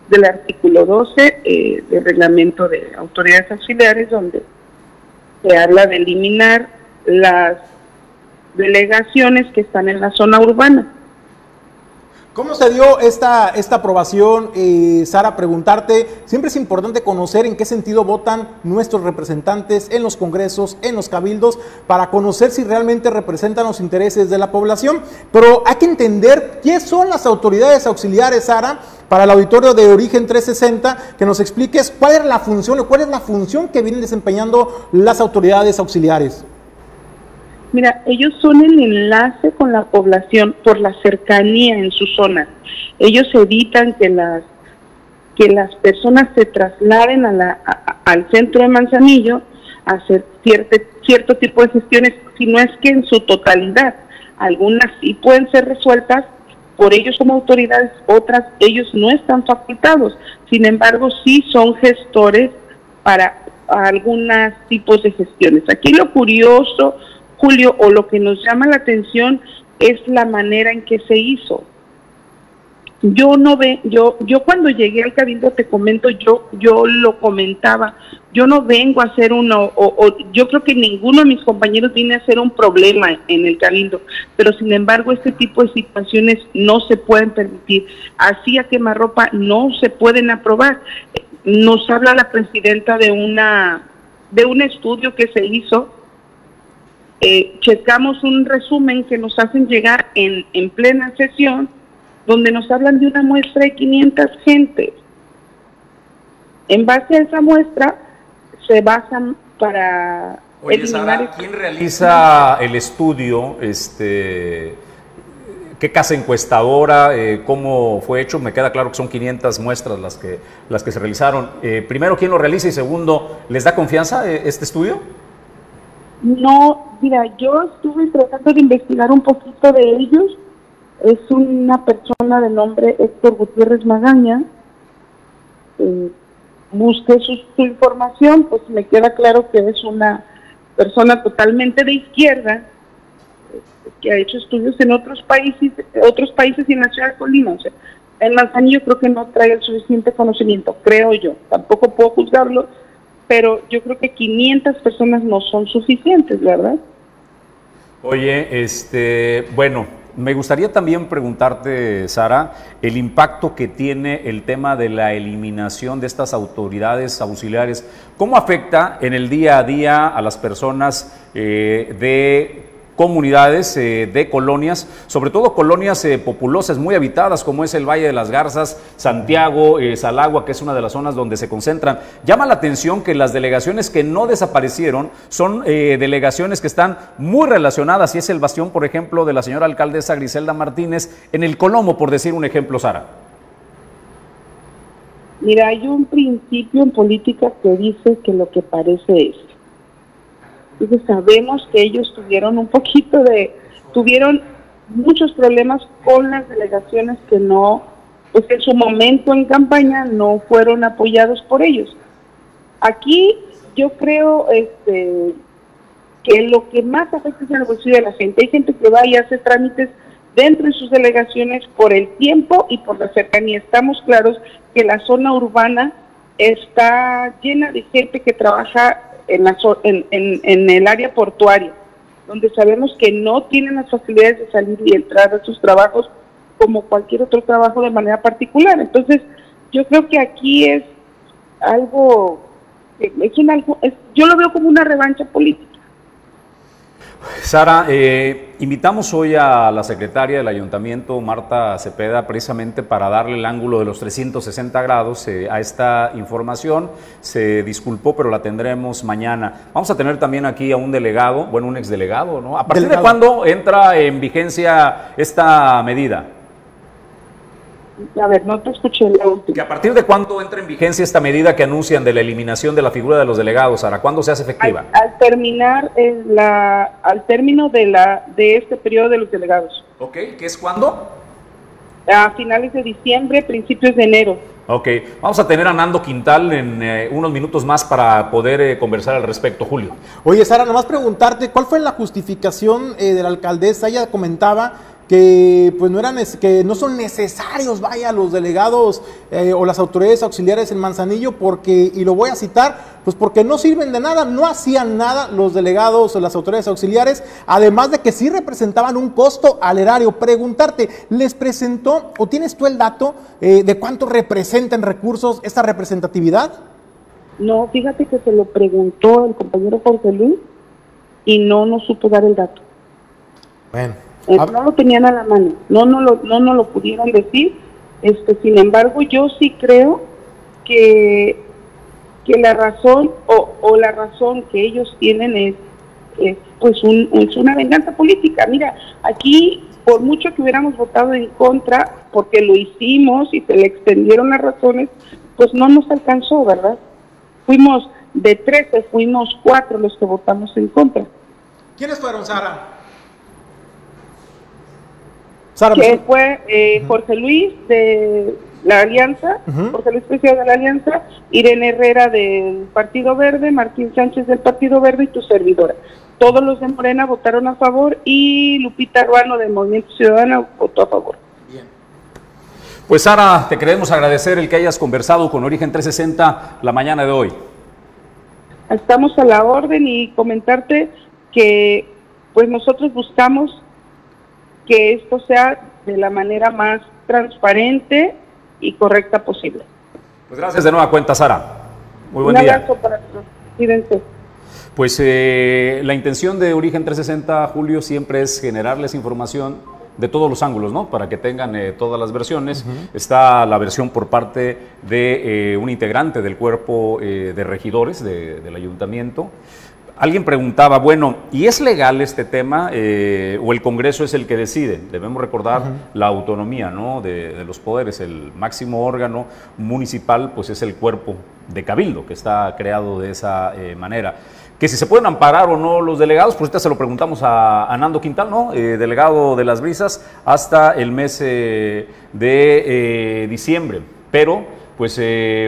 del artículo 12 eh, del reglamento de autoridades auxiliares, donde se habla de eliminar las delegaciones que están en la zona urbana. ¿Cómo se dio esta, esta aprobación, eh, Sara? Preguntarte, siempre es importante conocer en qué sentido votan nuestros representantes en los congresos, en los cabildos, para conocer si realmente representan los intereses de la población. Pero hay que entender quiénes son las autoridades auxiliares, Sara, para el auditorio de Origen 360, que nos expliques cuál es la función o cuál es la función que vienen desempeñando las autoridades auxiliares. Mira, ellos son el enlace con la población por la cercanía en su zona. Ellos evitan que las que las personas se trasladen a la, al centro de Manzanillo a hacer cierto, cierto tipo de gestiones, si no es que en su totalidad. Algunas sí pueden ser resueltas por ellos como autoridades, otras ellos no están facultados. Sin embargo, sí son gestores para algunos tipos de gestiones. Aquí lo curioso Julio, o lo que nos llama la atención es la manera en que se hizo. Yo no ve, yo, yo cuando llegué al cabildo te comento, yo, yo lo comentaba, yo no vengo a hacer uno, o, yo creo que ninguno de mis compañeros viene a hacer un problema en el cabildo, pero sin embargo este tipo de situaciones no se pueden permitir. Así a quemarropa no se pueden aprobar. Nos habla la presidenta de una, de un estudio que se hizo eh, checamos un resumen que nos hacen llegar en, en plena sesión, donde nos hablan de una muestra de 500 gentes. En base a esa muestra se basan para Oye, Sara, ¿quién realiza el estudio? Este, ¿Qué casa encuestadora? Eh, ¿Cómo fue hecho? Me queda claro que son 500 muestras las que, las que se realizaron. Eh, primero, ¿quién lo realiza? Y segundo, ¿les da confianza eh, este estudio? No, mira, yo estuve tratando de investigar un poquito de ellos. Es una persona de nombre Héctor Gutiérrez Magaña. Eh, busqué su, información, pues me queda claro que es una persona totalmente de izquierda eh, que ha hecho estudios en otros países, otros países y en la ciudad de Colima. O sea, en Manzanillo creo que no trae el suficiente conocimiento, creo yo. Tampoco puedo juzgarlo pero yo creo que 500 personas no son suficientes, ¿verdad? Oye, este, bueno, Me gustaría también preguntarte, Sara, el impacto que tiene el tema de la eliminación de estas autoridades auxiliares. ¿Cómo afecta en el día a día a las personas eh, de comunidades eh, de colonias, sobre todo colonias eh, populosas muy habitadas como es el Valle de las Garzas, Santiago, eh, Salagua, que es una de las zonas donde se concentran. Llama la atención que las delegaciones que no desaparecieron son delegaciones que están muy relacionadas y es el bastión, por ejemplo, de la señora alcaldesa Griselda Martínez en el Colomo, por decir un ejemplo, Sara. Mira, hay un principio en política que dice que lo que parece es entonces sabemos que ellos tuvieron un poquito de, tuvieron muchos problemas con las delegaciones que no, pues en su momento en campaña no fueron apoyados por ellos. Aquí yo creo este, que lo que más afecta es el bolsillo de la gente. Hay gente que va y hace trámites dentro de sus delegaciones por el tiempo y por la cercanía. Estamos claros que la zona urbana está llena de gente que trabaja en, en, el área portuaria, donde sabemos que no tienen las facilidades de salir y entrar a sus trabajos como cualquier otro trabajo de manera particular. Entonces, yo creo que aquí es algo, es un algo, yo lo veo como una revancha política. Sara, eh, invitamos hoy a la secretaria del ayuntamiento, Marta Cepeda, precisamente para darle el ángulo de los 360 grados eh, a esta información. Se disculpó, pero la tendremos mañana. Vamos a tener también aquí a un delegado, bueno, un exdelegado, ¿no? ¿A partir de cuándo entra en vigencia esta medida? A ver, no te escuché la última. ¿Que ¿A partir de cuándo entra en vigencia esta medida que anuncian de la eliminación de la figura de los delegados? Sara? ¿Cuándo se hace efectiva? Al, terminar eh, la, al término de la de este periodo de los delegados. Ok, ¿qué es cuándo? A finales de diciembre, principios de enero. Ok, vamos a tener a Nando Quintal en eh, unos minutos más para poder eh, conversar al respecto, Julio. Oye, Sara, nomás preguntarte, ¿cuál fue la justificación de la alcaldesa? Ella comentaba que pues no eran que no son necesarios vaya los delegados eh, o las autoridades auxiliares en Manzanillo porque y lo voy a citar pues porque no sirven de nada no hacían nada los delegados o las autoridades auxiliares además de que sí representaban un costo al erario. Preguntarte les presentó o tienes tú el dato eh, de cuánto representan recursos esta representatividad no fíjate que se lo preguntó el compañero Jorge Luis y no nos supo dar el dato. Bueno eh, no lo tenían a la mano, no no lo, no, no lo pudieron decir. Este, sin embargo, yo sí creo que, que la razón o, o la razón que ellos tienen es, pues un, es una venganza política. Mira, aquí por mucho que hubiéramos votado en contra, porque lo hicimos y se le extendieron las razones, pues no nos alcanzó, ¿verdad? Fuimos de 13, fuimos cuatro los que votamos en contra. ¿Quiénes fueron, Sara? Que fue eh, Jorge Luis de la Alianza, Jorge Luis Preciado de la Alianza, Irene Herrera del Partido Verde, Martín Sánchez del Partido Verde y tu servidora. Todos los de Morena votaron a favor y Lupita Ruano del Movimiento Ciudadano votó a favor. Bien. Pues Sara, te queremos agradecer el que hayas conversado con Origen 360 la mañana de hoy. Estamos a la orden y comentarte que pues nosotros buscamos que esto sea de la manera más transparente y correcta posible. Pues gracias de nueva cuenta, Sara. Muy buen Un abrazo para todos. Cuídense. Pues eh, la intención de Origen 360, Julio, siempre es generarles información de todos los ángulos, ¿no? Para que tengan eh, todas las versiones. Está la versión por parte de eh, un integrante del cuerpo de regidores del ayuntamiento. Alguien preguntaba, bueno, ¿y es legal este tema eh, o el Congreso es el que decide? Debemos recordar la autonomía ¿no? de, los poderes. El máximo órgano municipal pues es el cuerpo de cabildo que está creado de esa eh, manera. Que si se pueden amparar o no los delegados, pues ahorita se lo preguntamos a, Nando Quintal, ¿no? Eh, delegado de las brisas, hasta el mes de diciembre. Pero pues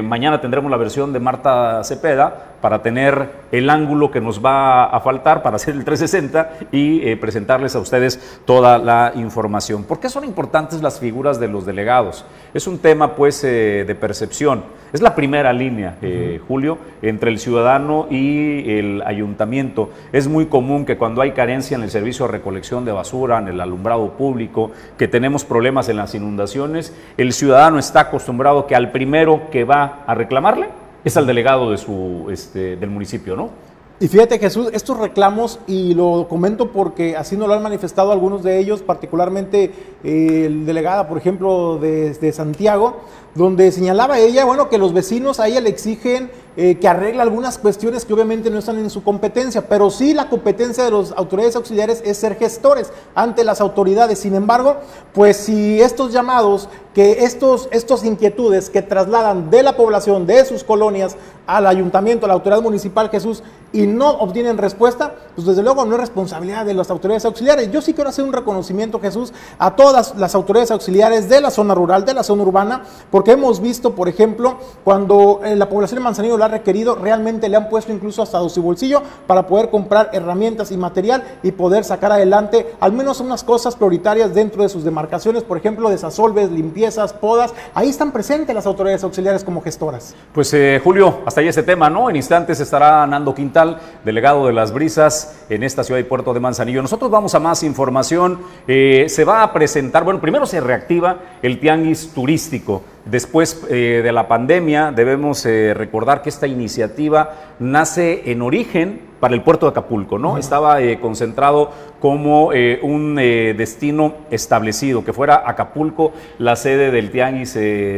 mañana tendremos la versión de Marta Cepeda para tener el ángulo que nos va a faltar para hacer el 360 y eh, presentarles a ustedes toda la información. ¿Por qué son importantes las figuras de los delegados? Es un tema pues eh, de percepción. Es la primera línea, eh, Julio, entre el ciudadano y el ayuntamiento. Es muy común que cuando hay carencia en el servicio de recolección de basura, en el alumbrado público, que tenemos problemas en las inundaciones, el ciudadano está acostumbrado que al primero que va a reclamarle es al delegado de su, este, del municipio, ¿no? Y fíjate Jesús, estos reclamos, y lo comento porque así nos lo han manifestado algunos de ellos, particularmente eh, el delegada, por ejemplo, de, Santiago, donde señalaba ella, bueno, que los vecinos a ella le exigen eh, que arregle algunas cuestiones que obviamente no están en su competencia, pero sí la competencia de las autoridades auxiliares es ser gestores ante las autoridades. Sin embargo, pues si estos llamados, que estos, estos inquietudes que trasladan de la población, de sus colonias, al ayuntamiento, a la autoridad municipal Jesús, y no obtienen respuesta, pues desde luego no es responsabilidad de las autoridades auxiliares. Yo sí quiero hacer un reconocimiento, Jesús, a todas las autoridades auxiliares de la zona rural, de la zona urbana, porque hemos visto, por ejemplo, cuando eh, la población de Manzanillo ha requerido, realmente le han puesto incluso hasta su bolsillo para poder comprar herramientas y material y poder sacar adelante al menos unas cosas prioritarias dentro de sus demarcaciones, por ejemplo, desasolves, limpiezas, podas. Ahí están presentes las autoridades auxiliares como gestoras. Pues eh, Julio, hasta ahí este tema, ¿no? En instantes estará Nando Quintal, delegado de las brisas en esta ciudad y puerto de Manzanillo. Nosotros vamos a más información. Eh, se va a presentar, bueno, primero se reactiva el tianguis turístico. Después eh, de la pandemia, debemos eh, recordar que esta iniciativa nace en origen para el puerto de Acapulco, ¿no? Estaba eh, concentrado como un destino establecido, que fuera Acapulco la sede del tianguis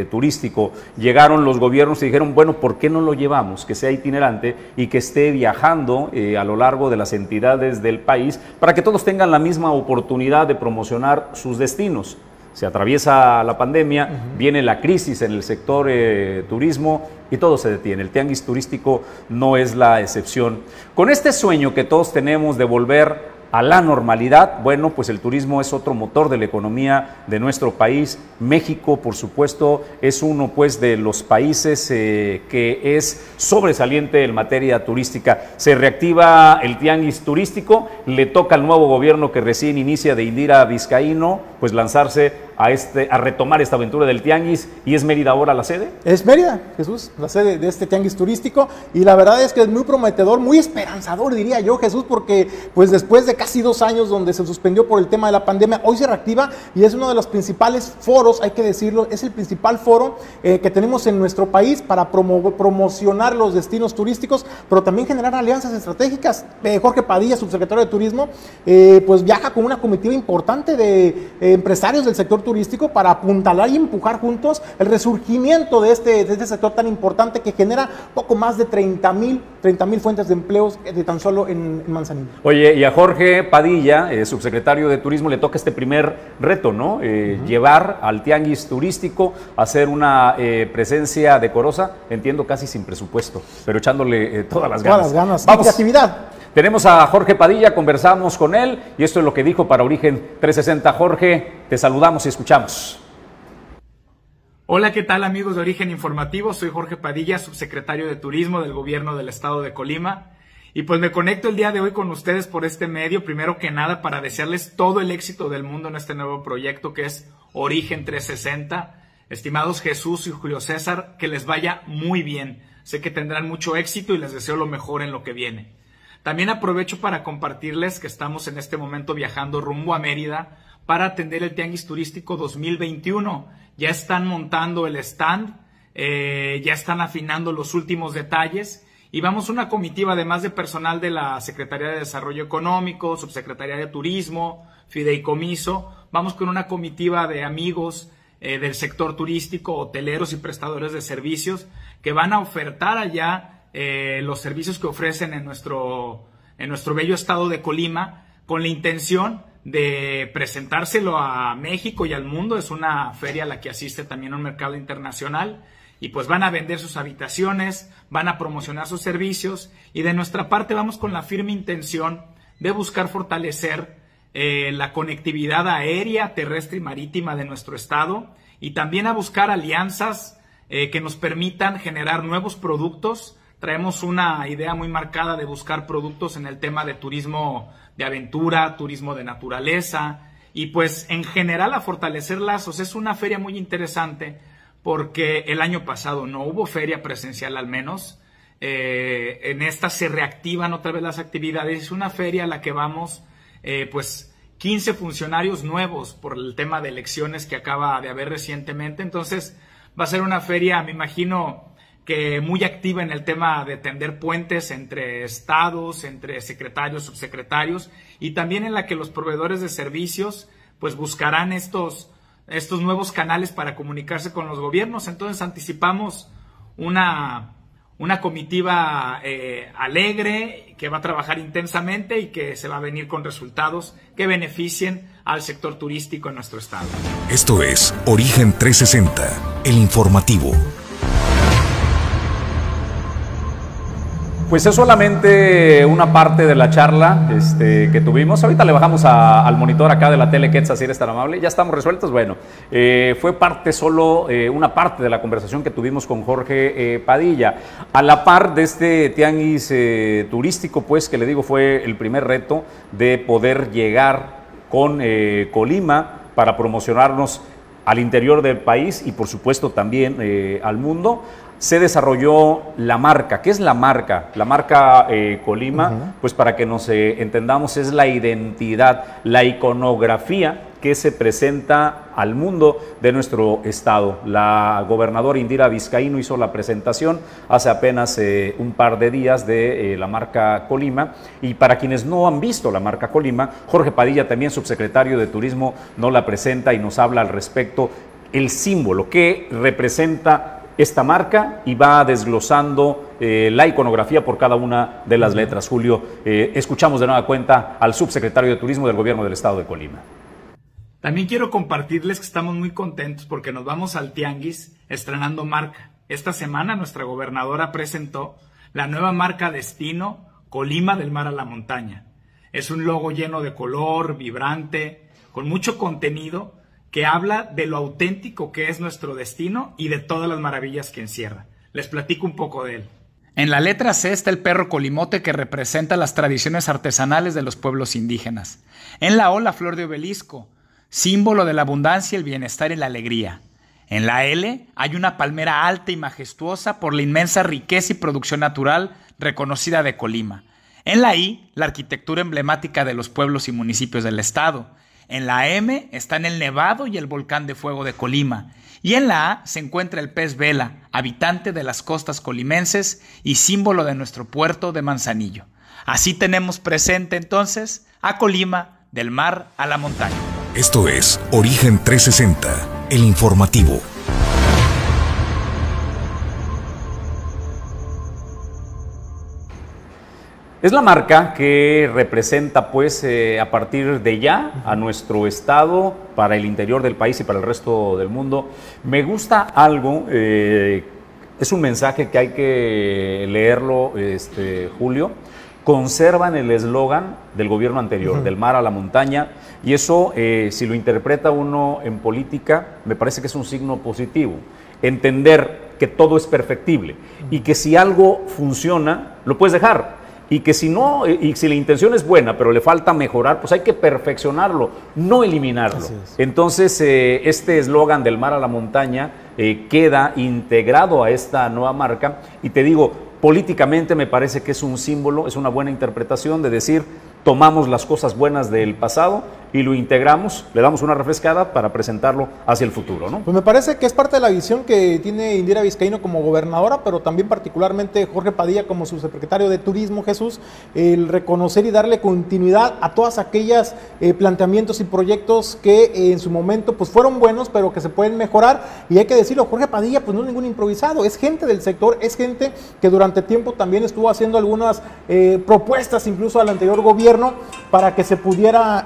turístico. Llegaron los gobiernos y dijeron, bueno, ¿por qué no lo llevamos? Que sea itinerante y que esté viajando a lo largo de las entidades del país para que todos tengan la misma oportunidad de promocionar sus destinos se atraviesa la pandemia, viene la crisis en el sector eh, turismo y todo se detiene. El tianguis turístico no es la excepción. Con este sueño que todos tenemos de volver a la normalidad, bueno, pues el turismo es otro motor de la economía de nuestro país. México, por supuesto, es uno pues de los países eh, que es sobresaliente en materia turística. Se reactiva el tianguis turístico, le toca al nuevo gobierno que recién inicia de Indira Vizcaíno, pues lanzarse a, este, a retomar esta aventura del tianguis y es Mérida ahora la sede? Es Mérida, Jesús, la sede de este tianguis turístico y la verdad es que es muy prometedor, muy esperanzador diría yo Jesús, porque pues después de casi dos años donde se suspendió por el tema de la pandemia, hoy se reactiva y es uno de los principales foros, hay que decirlo, es el principal foro eh, que tenemos en nuestro país para promocionar los destinos turísticos, pero también generar alianzas estratégicas. Eh, Jorge Padilla, subsecretario de Turismo, eh, pues viaja con una comitiva importante de empresarios del sector turístico para apuntalar y empujar juntos el resurgimiento de este, de este sector tan importante que genera poco más de 30 mil 30 fuentes de empleos de tan solo en, Manzanillo. Oye, y a Jorge Padilla, eh, subsecretario de Turismo, le toca este primer reto, ¿no? Eh, llevar al tianguis turístico, hacer una eh, presencia decorosa, entiendo casi sin presupuesto, pero echándole todas las ganas. Todas las ganas, Vamos. actividad. Tenemos a Jorge Padilla, conversamos con él y esto es lo que dijo para Origen 360. Jorge, te saludamos y escuchamos. Hola, ¿qué tal amigos de Origen Informativo? Soy Jorge Padilla, subsecretario de Turismo del Gobierno del Estado de Colima. Y pues me conecto el día de hoy con ustedes por este medio, primero que nada para desearles todo el éxito del mundo en este nuevo proyecto que es Origen 360. Estimados Jesús y Julio César, que les vaya muy bien. Sé que tendrán mucho éxito y les deseo lo mejor en lo que viene. También aprovecho para compartirles que estamos en este momento viajando rumbo a Mérida para atender el Tianguis Turístico 2021. Ya están montando el stand, eh, ya están afinando los últimos detalles y vamos una comitiva además de personal de la Secretaría de Desarrollo Económico, Subsecretaría de Turismo, Fideicomiso, vamos con una comitiva de amigos eh, del sector turístico, hoteleros y prestadores de servicios que van a ofertar allá eh, los servicios que ofrecen en nuestro, en nuestro bello estado de Colima con la intención de presentárselo a México y al mundo. Es una feria a la que asiste también un mercado internacional y pues van a vender sus habitaciones, van a promocionar sus servicios y de nuestra parte vamos con la firme intención de buscar fortalecer eh, la conectividad aérea, terrestre y marítima de nuestro estado y también a buscar alianzas eh, que nos permitan generar nuevos productos traemos una idea muy marcada de buscar productos en el tema de turismo de aventura, turismo de naturaleza y pues en general a fortalecer lazos. Es una feria muy interesante porque el año pasado no hubo feria presencial al menos. Eh, en esta se reactivan otra vez las actividades. Es una feria a la que vamos eh, pues 15 funcionarios nuevos por el tema de elecciones que acaba de haber recientemente. Entonces va a ser una feria, me imagino, que muy activa en el tema de tender puentes entre estados, entre secretarios, subsecretarios y también en la que los proveedores de servicios pues buscarán estos, estos nuevos canales para comunicarse con los gobiernos. Entonces anticipamos una, una comitiva eh, alegre que va a trabajar intensamente y que se va a venir con resultados que beneficien al sector turístico en nuestro estado. Esto es Origen 360, el informativo. Pues es solamente una parte de la charla este, que tuvimos. Ahorita le bajamos al monitor acá de la tele, Quetzal, si eres tan amable. Ya estamos resueltos. Bueno, eh, fue parte solo, eh, una parte de la conversación que tuvimos con Jorge eh, Padilla. A la par de este tianguis turístico, pues, que le digo, fue el primer reto de poder llegar con Colima para promocionarnos al interior del país y por supuesto también al mundo se desarrolló la marca. ¿Qué es la marca? La marca eh, Colima, pues para que nos eh, entendamos, es la identidad, la iconografía que se presenta al mundo de nuestro estado. La gobernadora Indira Vizcaíno hizo la presentación hace apenas eh, un par de días de la marca Colima y para quienes no han visto la marca Colima, Jorge Padilla, también subsecretario de Turismo, nos la presenta y nos habla al respecto el símbolo que representa esta marca y va desglosando eh, la iconografía por cada una de las letras. Julio, eh, escuchamos de nueva cuenta al subsecretario de Turismo del Gobierno del Estado de Colima. También quiero compartirles que estamos muy contentos porque nos vamos al Tianguis estrenando marca. Esta semana nuestra gobernadora presentó la nueva marca Destino Colima del Mar a la Montaña. Es un logo lleno de color, vibrante, con mucho contenido que habla de lo auténtico que es nuestro destino y de todas las maravillas que encierra. Les platico un poco de él. En la letra C está el perro colimote que representa las tradiciones artesanales de los pueblos indígenas. En la O la flor de obelisco, símbolo de la abundancia, el bienestar y la alegría. En la L hay una palmera alta y majestuosa por la inmensa riqueza y producción natural reconocida de Colima. En la I, la arquitectura emblemática de los pueblos y municipios del estado. En la M están el Nevado y el volcán de fuego de Colima. Y en la A se encuentra el pez vela, habitante de las costas colimenses y símbolo de nuestro puerto de Manzanillo. Así tenemos presente entonces a Colima, del mar a la montaña. Esto es Origen 360, el informativo. Es la marca que representa pues eh, a partir de ya a nuestro estado para el interior del país y para el resto del mundo. Me gusta algo, eh, es un mensaje que hay que leerlo, este, Julio. Conservan el eslogan del gobierno anterior, del mar a la montaña, y eso, eh, si lo interpreta uno en política, me parece que es un signo positivo. Entender que todo es perfectible y que si algo funciona, lo puedes dejar y que si no, eh, y si la intención es buena, pero le falta mejorar, pues hay que perfeccionarlo, no eliminarlo. Entonces, eh, este eslogan del mar a la montaña eh, queda integrado a esta nueva marca y te digo, políticamente me parece que es un símbolo, es una buena interpretación de decir, tomamos las cosas buenas del pasado y lo integramos, le damos una refrescada para presentarlo hacia el futuro. ¿no? Pues me parece que es parte de la visión que tiene Indira Vizcaíno como gobernadora, pero también particularmente Jorge Padilla como subsecretario de Turismo, Jesús, el reconocer y darle continuidad a todas aquellas eh, planteamientos y proyectos que eh, en su momento pues fueron buenos, pero que se pueden mejorar. Y hay que decirlo, Jorge Padilla pues no es ningún improvisado, es gente del sector, es gente que durante tiempo también estuvo haciendo algunas eh, propuestas incluso al anterior gobierno para que se pudiera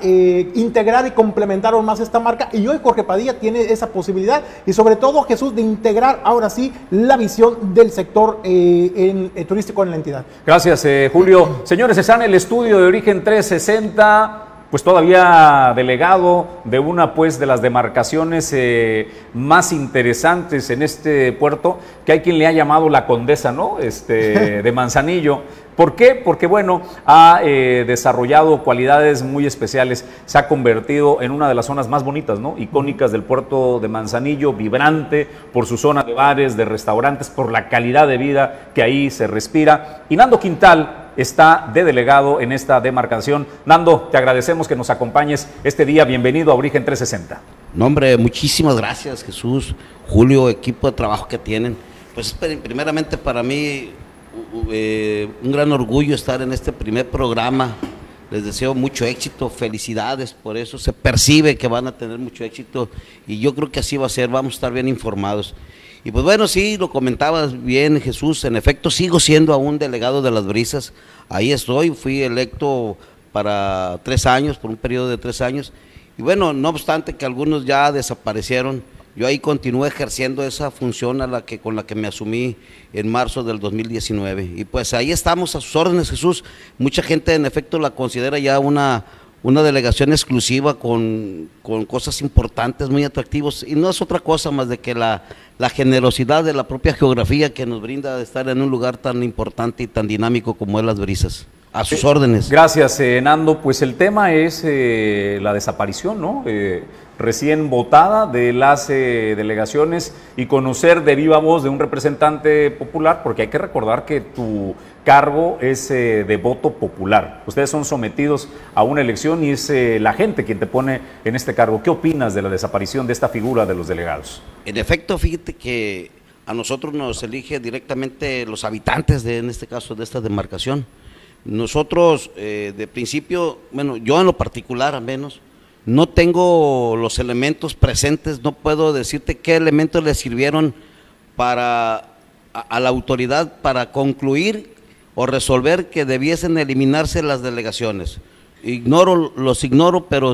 integrar y complementar aún más esta marca. Y hoy Jorge Padilla tiene esa posibilidad y sobre todo Jesús de integrar ahora sí la visión del sector eh, eh, turístico en la entidad. Gracias, eh, Julio. Señores, están en el estudio de Origen 360 pues todavía delegado de una pues de las demarcaciones eh, más interesantes en este puerto, que hay quien le ha llamado la condesa, ¿no? Este, de Manzanillo. ¿Por qué? Porque, bueno, ha eh, desarrollado cualidades muy especiales, se ha convertido en una de las zonas más bonitas, ¿no? Icónicas del puerto de Manzanillo, vibrante por su zona de bares, de restaurantes, por la calidad de vida que ahí se respira. Y Nando Quintal, está de delegado en esta demarcación. Nando, te agradecemos que nos acompañes este día. Bienvenido a Origen 360. No, muchísimas gracias, Jesús, Julio, equipo de trabajo que tienen. Pues primeramente para mí eh, un gran orgullo estar en este primer programa. Les deseo mucho éxito, felicidades por eso. Se percibe que van a tener mucho éxito y yo creo que así va a ser. Vamos a estar bien informados. Y pues bueno, sí, lo comentabas bien Jesús, en efecto sigo siendo aún delegado de las brisas, ahí estoy, fui electo para tres años, por un periodo de tres años, y bueno, no obstante que algunos ya desaparecieron, yo ahí continué ejerciendo esa función a la que, con la que me asumí en marzo del 2019. Y pues ahí estamos a sus órdenes, Jesús. Mucha gente en efecto la considera ya una, una delegación exclusiva con, con, cosas importantes, muy atractivos, y no es otra cosa más de que la, la, generosidad de la propia geografía que nos brinda estar en un lugar tan importante y tan dinámico como es Las Brisas. A sus órdenes. Gracias, eh, Nando. Pues el tema es eh, la desaparición, ¿no? Eh, recién votada de las delegaciones y conocer de viva voz de un representante popular, porque hay que recordar que tu cargo es de voto popular. Ustedes son sometidos a una elección y es la gente quien te pone en este cargo. ¿Qué opinas de la desaparición de esta figura de los delegados? En efecto, fíjate que a nosotros nos elige directamente los habitantes de, en este caso, de esta demarcación nosotros, eh, de principio, bueno, yo en lo particular al menos, no tengo los elementos presentes, no puedo decirte qué elementos le sirvieron para a, la autoridad para concluir o resolver que debiesen eliminarse las delegaciones. Ignoro, los ignoro, pero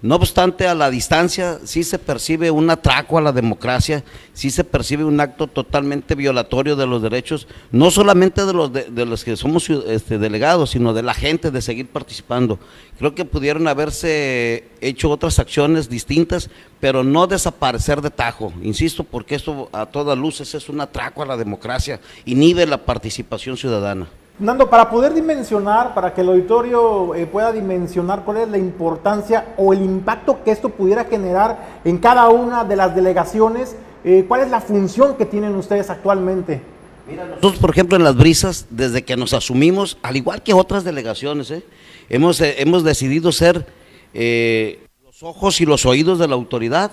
no obstante, a la distancia sí se percibe un atraco a la democracia, sí se percibe un acto totalmente violatorio de los derechos, no solamente de los, de, los que somos este, delegados, sino de la gente de seguir participando. Creo que pudieron haberse hecho otras acciones distintas, pero no desaparecer de tajo, insisto, porque esto a todas luces es un atraco a la democracia, inhibe la participación ciudadana. Nando, para poder dimensionar, para que el auditorio eh, pueda dimensionar cuál es la importancia o el impacto que esto pudiera generar en cada una de las delegaciones, eh, ¿cuál es la función que tienen ustedes actualmente? Mira, nosotros, por ejemplo, en las brisas, desde que nos asumimos, al igual que otras delegaciones, ¿eh? hemos, hemos decidido ser los ojos y los oídos de la autoridad,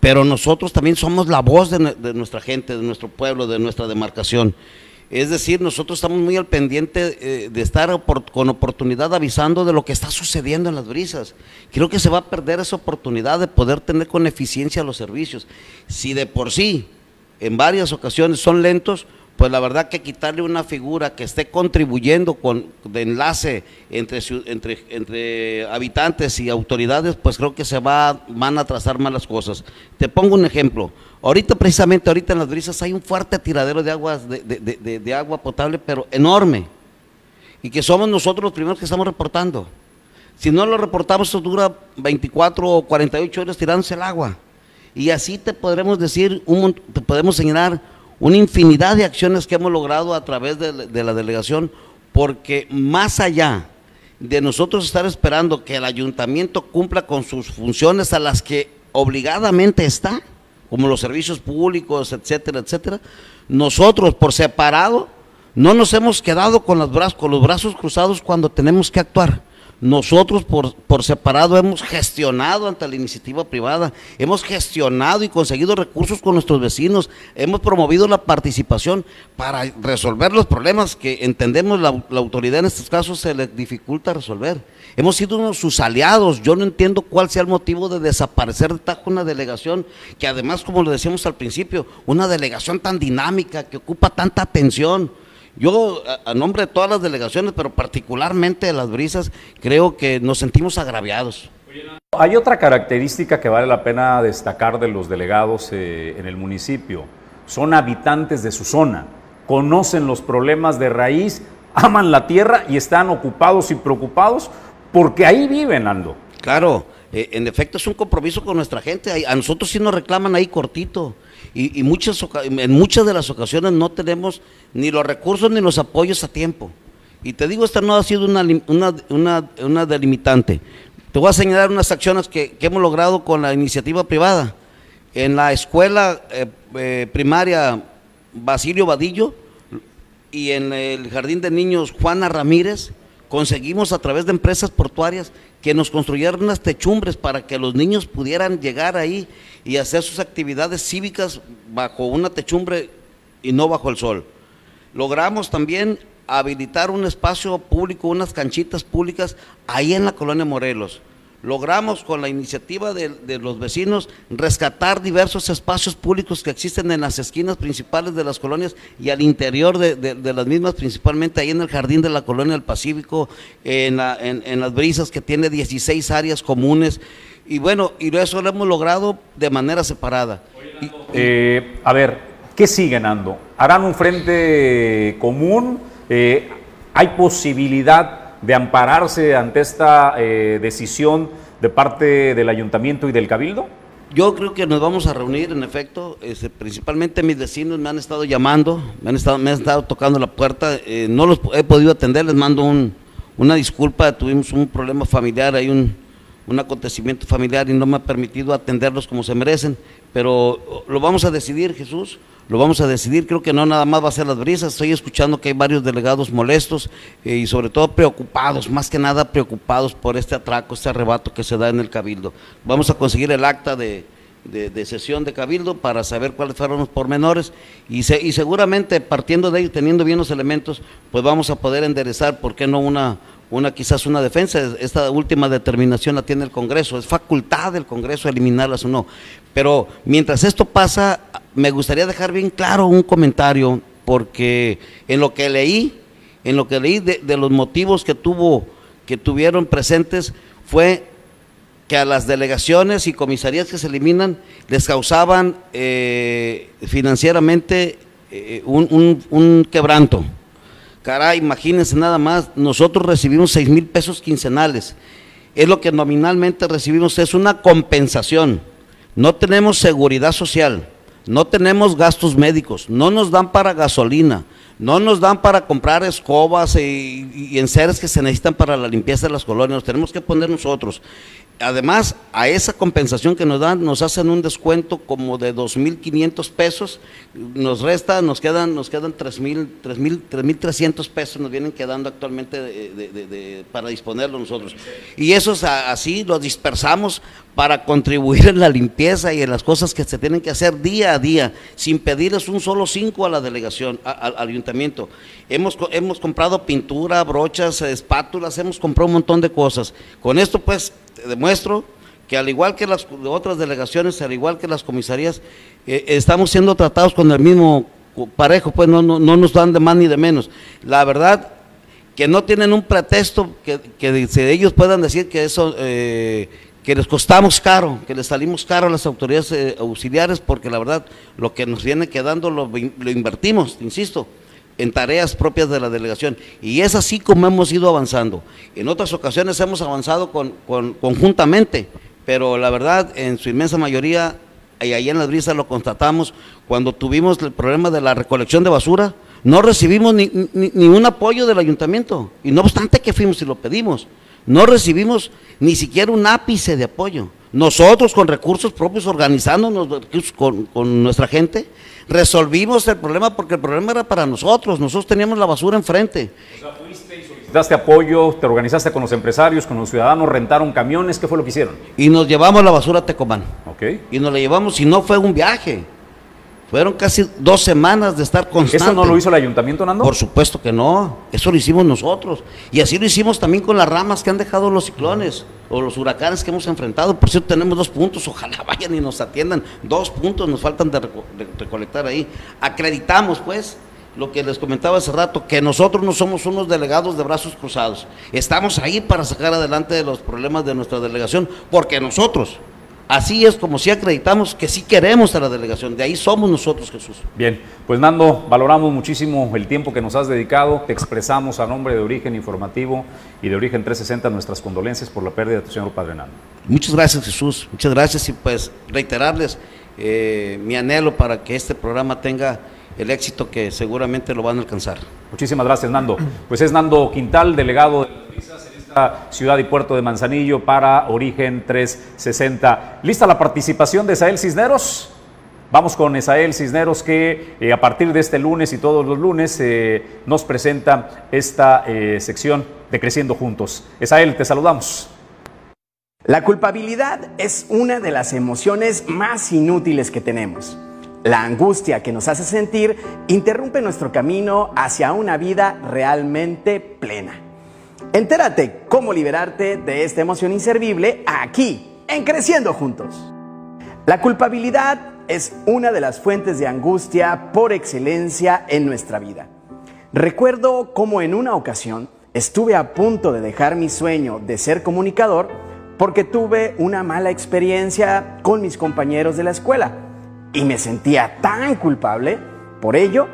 pero nosotros también somos la voz de, de nuestra gente, de nuestro pueblo, de nuestra demarcación. Es decir, nosotros estamos muy al pendiente eh, de estar con oportunidad avisando de lo que está sucediendo en las brisas. Creo que se va a perder esa oportunidad de poder tener con eficiencia los servicios. Si de por sí, en varias ocasiones son lentos, pues la verdad que quitarle una figura que esté contribuyendo con de enlace entre, entre, habitantes y autoridades, pues creo que se va, van a trazar malas cosas. Te pongo un ejemplo. Ahorita, precisamente, ahorita en las brisas hay un fuerte tiradero de, aguas, de, agua potable, pero enorme. Y que somos nosotros los primeros que estamos reportando. Si no lo reportamos, esto dura 24 o 48 horas tirándose el agua. Y así te podremos decir, podemos señalar una infinidad de acciones que hemos logrado a través de, la delegación, porque más allá de nosotros estar esperando que el ayuntamiento cumpla con sus funciones a las que obligadamente está, como los servicios públicos, etcétera, etcétera, nosotros por separado no nos hemos quedado con, con los brazos cruzados cuando tenemos que actuar. Nosotros por, por, separado hemos gestionado ante la iniciativa privada, hemos gestionado y conseguido recursos con nuestros vecinos, hemos promovido la participación para resolver los problemas que entendemos la, autoridad en estos casos se le dificulta resolver. Hemos sido unos sus aliados, yo no entiendo cuál sea el motivo de desaparecer de tajo una delegación que además, como lo decíamos al principio, una delegación tan dinámica que ocupa tanta atención yo, a, nombre de todas las delegaciones, pero particularmente de las brisas, creo que nos sentimos agraviados. Hay otra característica que vale la pena destacar de los delegados eh, en el municipio. Son habitantes de su zona, conocen los problemas de raíz, aman la tierra y están ocupados y preocupados porque ahí viven, Ando. Claro, eh, en efecto es un compromiso con nuestra gente. A nosotros sí nos reclaman ahí cortito. Y, muchas, en muchas de las ocasiones no tenemos ni los recursos ni los apoyos a tiempo. Y te digo, esta no ha sido una, una, delimitante. Te voy a señalar unas acciones que, hemos logrado con la iniciativa privada. En la escuela eh, eh, primaria Basilio Vadillo y en el jardín de niños Juana Ramírez, conseguimos a través de empresas portuarias que nos construyeran unas techumbres para que los niños pudieran llegar ahí y hacer sus actividades cívicas bajo una techumbre y no bajo el sol. Logramos también habilitar un espacio público, unas canchitas públicas ahí en la colonia Morelos logramos con la iniciativa de, los vecinos rescatar diversos espacios públicos que existen en las esquinas principales de las colonias y al interior de, las mismas, principalmente ahí en el jardín de la colonia del Pacífico, en, las brisas que tiene 16 áreas comunes. Y bueno, y eso lo hemos logrado de manera separada. Eh, a ver, ¿qué siguen, Ando? ¿Harán un frente común? Eh, ¿Hay posibilidad de ampararse ante esta eh, decisión de parte del ayuntamiento y del cabildo? Yo creo que nos vamos a reunir, en efecto, este, principalmente mis vecinos me han estado llamando, me han estado, me han estado tocando la puerta, eh, no los he podido atender, les mando una disculpa, tuvimos un problema familiar, hay un, un acontecimiento familiar y no me ha permitido atenderlos como se merecen, pero lo vamos a decidir, Jesús, lo vamos a decidir. Creo que no nada más va a ser las brisas. Estoy escuchando que hay varios delegados molestos eh, y sobre todo preocupados, más que nada preocupados por este atraco, este arrebato que se da en el cabildo. Vamos a conseguir el acta de, sesión de cabildo para saber cuáles fueron los pormenores y, y seguramente partiendo de ahí, teniendo bien los elementos, pues vamos a poder enderezar, ¿por qué no una, una quizás una defensa, esta última determinación la tiene el Congreso, es facultad del Congreso eliminarlas o no. Pero mientras esto pasa, me gustaría dejar bien claro un comentario, porque en lo que leí, en lo que leí de, los motivos que tuvo, que tuvieron presentes, fue que a las delegaciones y comisarías que se eliminan les causaban eh, financieramente eh, un, un quebranto Caray, imagínense nada más, nosotros recibimos seis mil pesos quincenales. Es lo que nominalmente recibimos, es una compensación. No tenemos seguridad social, no tenemos gastos médicos, no nos dan para gasolina, no nos dan para comprar escobas y, y enseres que se necesitan para la limpieza de las colonias, nos tenemos que poner nosotros además, a esa compensación que nos dan, nos hacen un descuento como de 2.500 pesos, nos resta, nos quedan, nos quedan 3.300 pesos, nos vienen quedando actualmente para disponerlo nosotros. Y eso así lo dispersamos para contribuir en la limpieza y en las cosas que se tienen que hacer día a día, sin pedirles un solo cinco a la delegación, al ayuntamiento. Hemos, hemos comprado pintura, brochas, espátulas, hemos comprado un montón de cosas. Con esto pues demuestro que al igual que las otras delegaciones, al igual que las comisarías, eh, estamos siendo tratados con el mismo parejo, pues no, no, nos dan de más ni de menos. La verdad que no tienen un pretexto que, que ellos puedan decir que eso, eh, que les costamos caro, que les salimos caro a las autoridades eh, auxiliares, porque la verdad lo que nos viene quedando lo, invertimos, insisto en tareas propias de la delegación. Y es así como hemos ido avanzando. En otras ocasiones hemos avanzado con, conjuntamente, pero la verdad, en su inmensa mayoría, y ahí en la brisa lo constatamos, cuando tuvimos el problema de la recolección de basura, no recibimos ni, ni, un apoyo del ayuntamiento. Y no obstante que fuimos y lo pedimos, no recibimos ni siquiera un ápice de apoyo. Nosotros con recursos propios, organizándonos con, con nuestra gente, resolvimos el problema porque el problema era para nosotros, nosotros teníamos la basura enfrente. O sea, fuiste y solicitaste apoyo, te organizaste con los empresarios, con los ciudadanos, rentaron camiones, ¿qué fue lo que hicieron? Y nos llevamos la basura a Tecomán. Ok. Y nos la llevamos, y no fue un viaje, fueron casi dos semanas de estar constante. ¿Eso no lo hizo el ayuntamiento, Nando? Por supuesto que no. Eso lo hicimos nosotros. Y así lo hicimos también con las ramas que han dejado los ciclones o los huracanes que hemos enfrentado. Por cierto, tenemos dos puntos. Ojalá vayan y nos atiendan. Dos puntos nos faltan de, recolectar ahí. Acreditamos, pues, lo que les comentaba hace rato, que nosotros no somos unos delegados de brazos cruzados. Estamos ahí para sacar adelante los problemas de nuestra delegación, porque nosotros Así es como si acreditamos que sí queremos a la delegación, de ahí somos nosotros, Jesús. Bien, pues Nando, valoramos muchísimo el tiempo que nos has dedicado, te expresamos a nombre de Origen Informativo y de Origen 360 nuestras condolencias por la pérdida de tu señor Padre Nando. Muchas gracias Jesús, muchas gracias y pues reiterarles eh, mi anhelo para que este programa tenga el éxito que seguramente lo van a alcanzar. Muchísimas gracias Nando. Pues es Nando Quintal, delegado de ciudad y puerto de Manzanillo para Origen 360. ¿Lista la participación de Esael Cisneros? Vamos con Esael Cisneros que eh, a partir de este lunes y todos los lunes eh, nos presenta esta eh, sección de Creciendo Juntos. Esael, te saludamos. La culpabilidad es una de las emociones más inútiles que tenemos. La angustia que nos hace sentir interrumpe nuestro camino hacia una vida realmente plena. Entérate cómo liberarte de esta emoción inservible aquí, en Creciendo Juntos. La culpabilidad es una de las fuentes de angustia por excelencia en nuestra vida. Recuerdo cómo en una ocasión estuve a punto de dejar mi sueño de ser comunicador porque tuve una mala experiencia con mis compañeros de la escuela y me sentía tan culpable por ello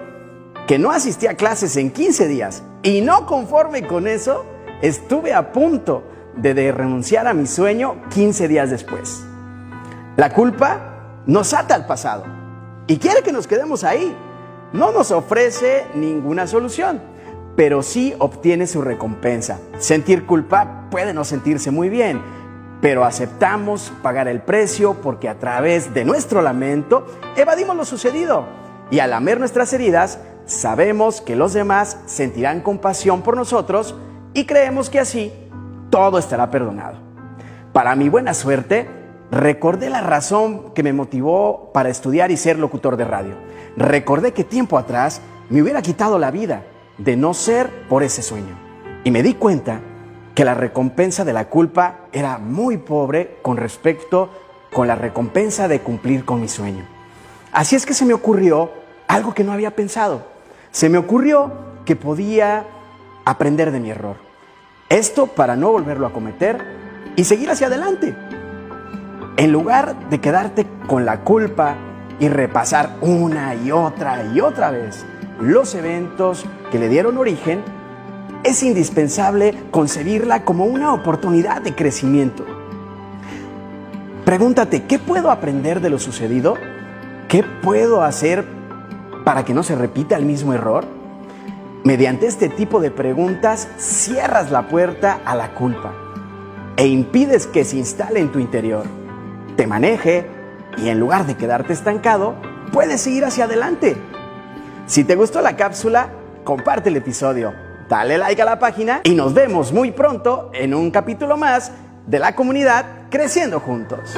que no asistí a clases en 15 días y no conforme con eso, Estuve a punto de, renunciar a mi sueño 15 días después. La culpa nos ata al pasado y quiere que nos quedemos ahí. No nos ofrece ninguna solución, pero sí obtiene su recompensa. Sentir culpa puede no sentirse muy bien, pero aceptamos pagar el precio porque a través de nuestro lamento evadimos lo sucedido y al lamer nuestras heridas sabemos que los demás sentirán compasión por nosotros y creemos que así todo estará perdonado. Para mi buena suerte, recordé la razón que me motivó para estudiar y ser locutor de radio. Recordé que tiempo atrás me hubiera quitado la vida de no ser por ese sueño. Y me di cuenta que la recompensa de la culpa era muy pobre con respecto con la recompensa de cumplir con mi sueño. Así es que se me ocurrió algo que no había pensado. Se me ocurrió que podía aprender de mi error. Esto para no volverlo a cometer y seguir hacia adelante. En lugar de quedarte con la culpa y repasar una y otra y otra vez los eventos que le dieron origen, es indispensable concebirla como una oportunidad de crecimiento. Pregúntate, ¿qué puedo aprender de lo sucedido? ¿Qué puedo hacer para que no se repita el mismo error? Mediante este tipo de preguntas cierras la puerta a la culpa e impides que se instale en tu interior, te maneje y en lugar de quedarte estancado, puedes seguir hacia adelante. Si te gustó la cápsula, comparte el episodio, dale like a la página y nos vemos muy pronto en un capítulo más de la comunidad Creciendo Juntos.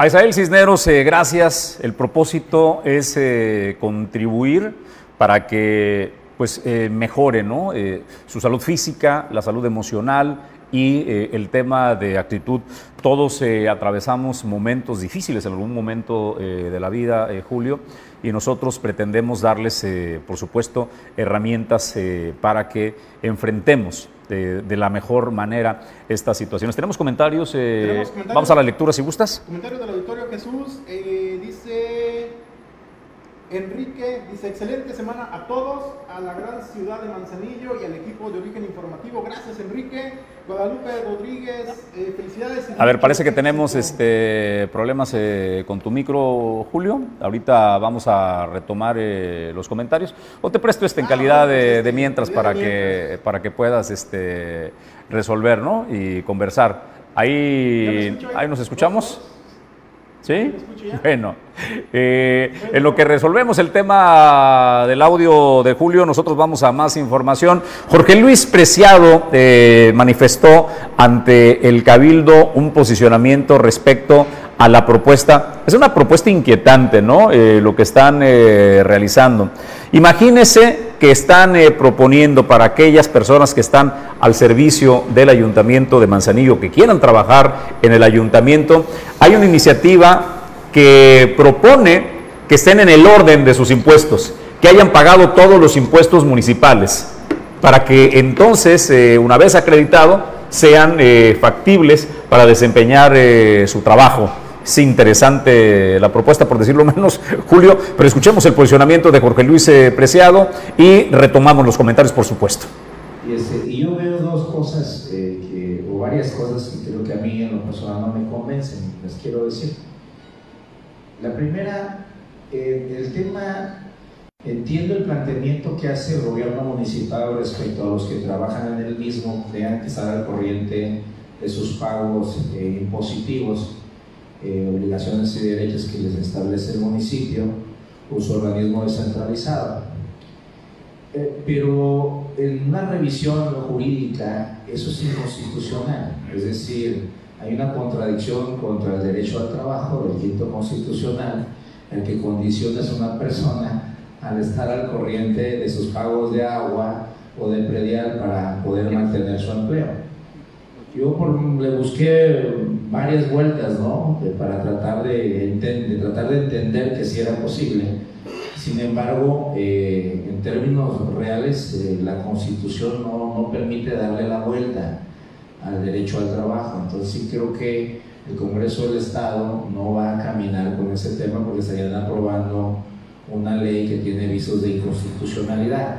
A Israel Cisneros, eh, gracias. El propósito es eh, contribuir para que pues, eh, mejore su salud física, la salud emocional y el tema de actitud. Todos atravesamos momentos difíciles en algún momento de la vida, Julio, y nosotros pretendemos darles, por supuesto, herramientas para que enfrentemos de, la mejor manera estas situaciones. ¿Tenemos comentarios? Eh, vamos a la lectura si gustas. Comentarios del auditorio Jesús. Eh, dice Enrique, dice excelente semana a todos, a la gran ciudad de Manzanillo y al equipo de origen informativo. Gracias Enrique. Guadalupe Rodríguez, eh, felicidades. A ver, parece que tenemos este problemas con tu micro, Julio. Ahorita vamos a retomar los comentarios. O te presto este en ah, calidad de, este, mientras para que para que puedas este resolver, ¿no? Y conversar. Ahí, ahí nos escuchamos. ¿Sí? Bueno, eh, en lo que resolvemos el tema del audio de Julio, nosotros vamos a más información. Jorge Luis Preciado eh, manifestó ante el Cabildo un posicionamiento respecto a la propuesta. Es una propuesta inquietante, ¿no? Eh, lo que están realizando. Imagínese que están proponiendo para aquellas personas que están al servicio del ayuntamiento de Manzanillo, que quieran trabajar en el ayuntamiento, hay una iniciativa que propone que estén en el orden de sus impuestos, que hayan pagado todos los impuestos municipales, para que entonces, eh, una vez acreditado, sean eh, factibles para desempeñar eh, su trabajo. Es interesante la propuesta, por decirlo menos, Julio, pero escuchemos el posicionamiento de Jorge Luis eh, Preciado y retomamos los comentarios, por supuesto. Y, este, y yo veo dos cosas, eh, que, o varias cosas que creo que a mí en lo personal no me convencen, les quiero decir. La primera, eh, el tema, entiendo el planteamiento que hace el gobierno municipal respecto a los que trabajan en el mismo, tengan que estar al corriente de sus pagos eh, impositivos, eh, obligaciones y derechos que les establece el municipio o su organismo descentralizado. Eh, pero en una revisión jurídica eso es inconstitucional, es decir, hay una contradicción contra el derecho al trabajo del quinto constitucional, el que condiciones a una persona al estar al corriente de sus pagos de agua o de predial para poder mantener su empleo. Yo por- le busqué varias vueltas, ¿no? Para tratar de, de tratar de entender que sí era posible. Sin embargo, eh, en términos reales, eh, la Constitución no, no permite darle la vuelta al derecho al trabajo. Entonces sí creo que el Congreso del Estado no va a caminar con ese tema porque estarían aprobando una ley que tiene visos de inconstitucionalidad.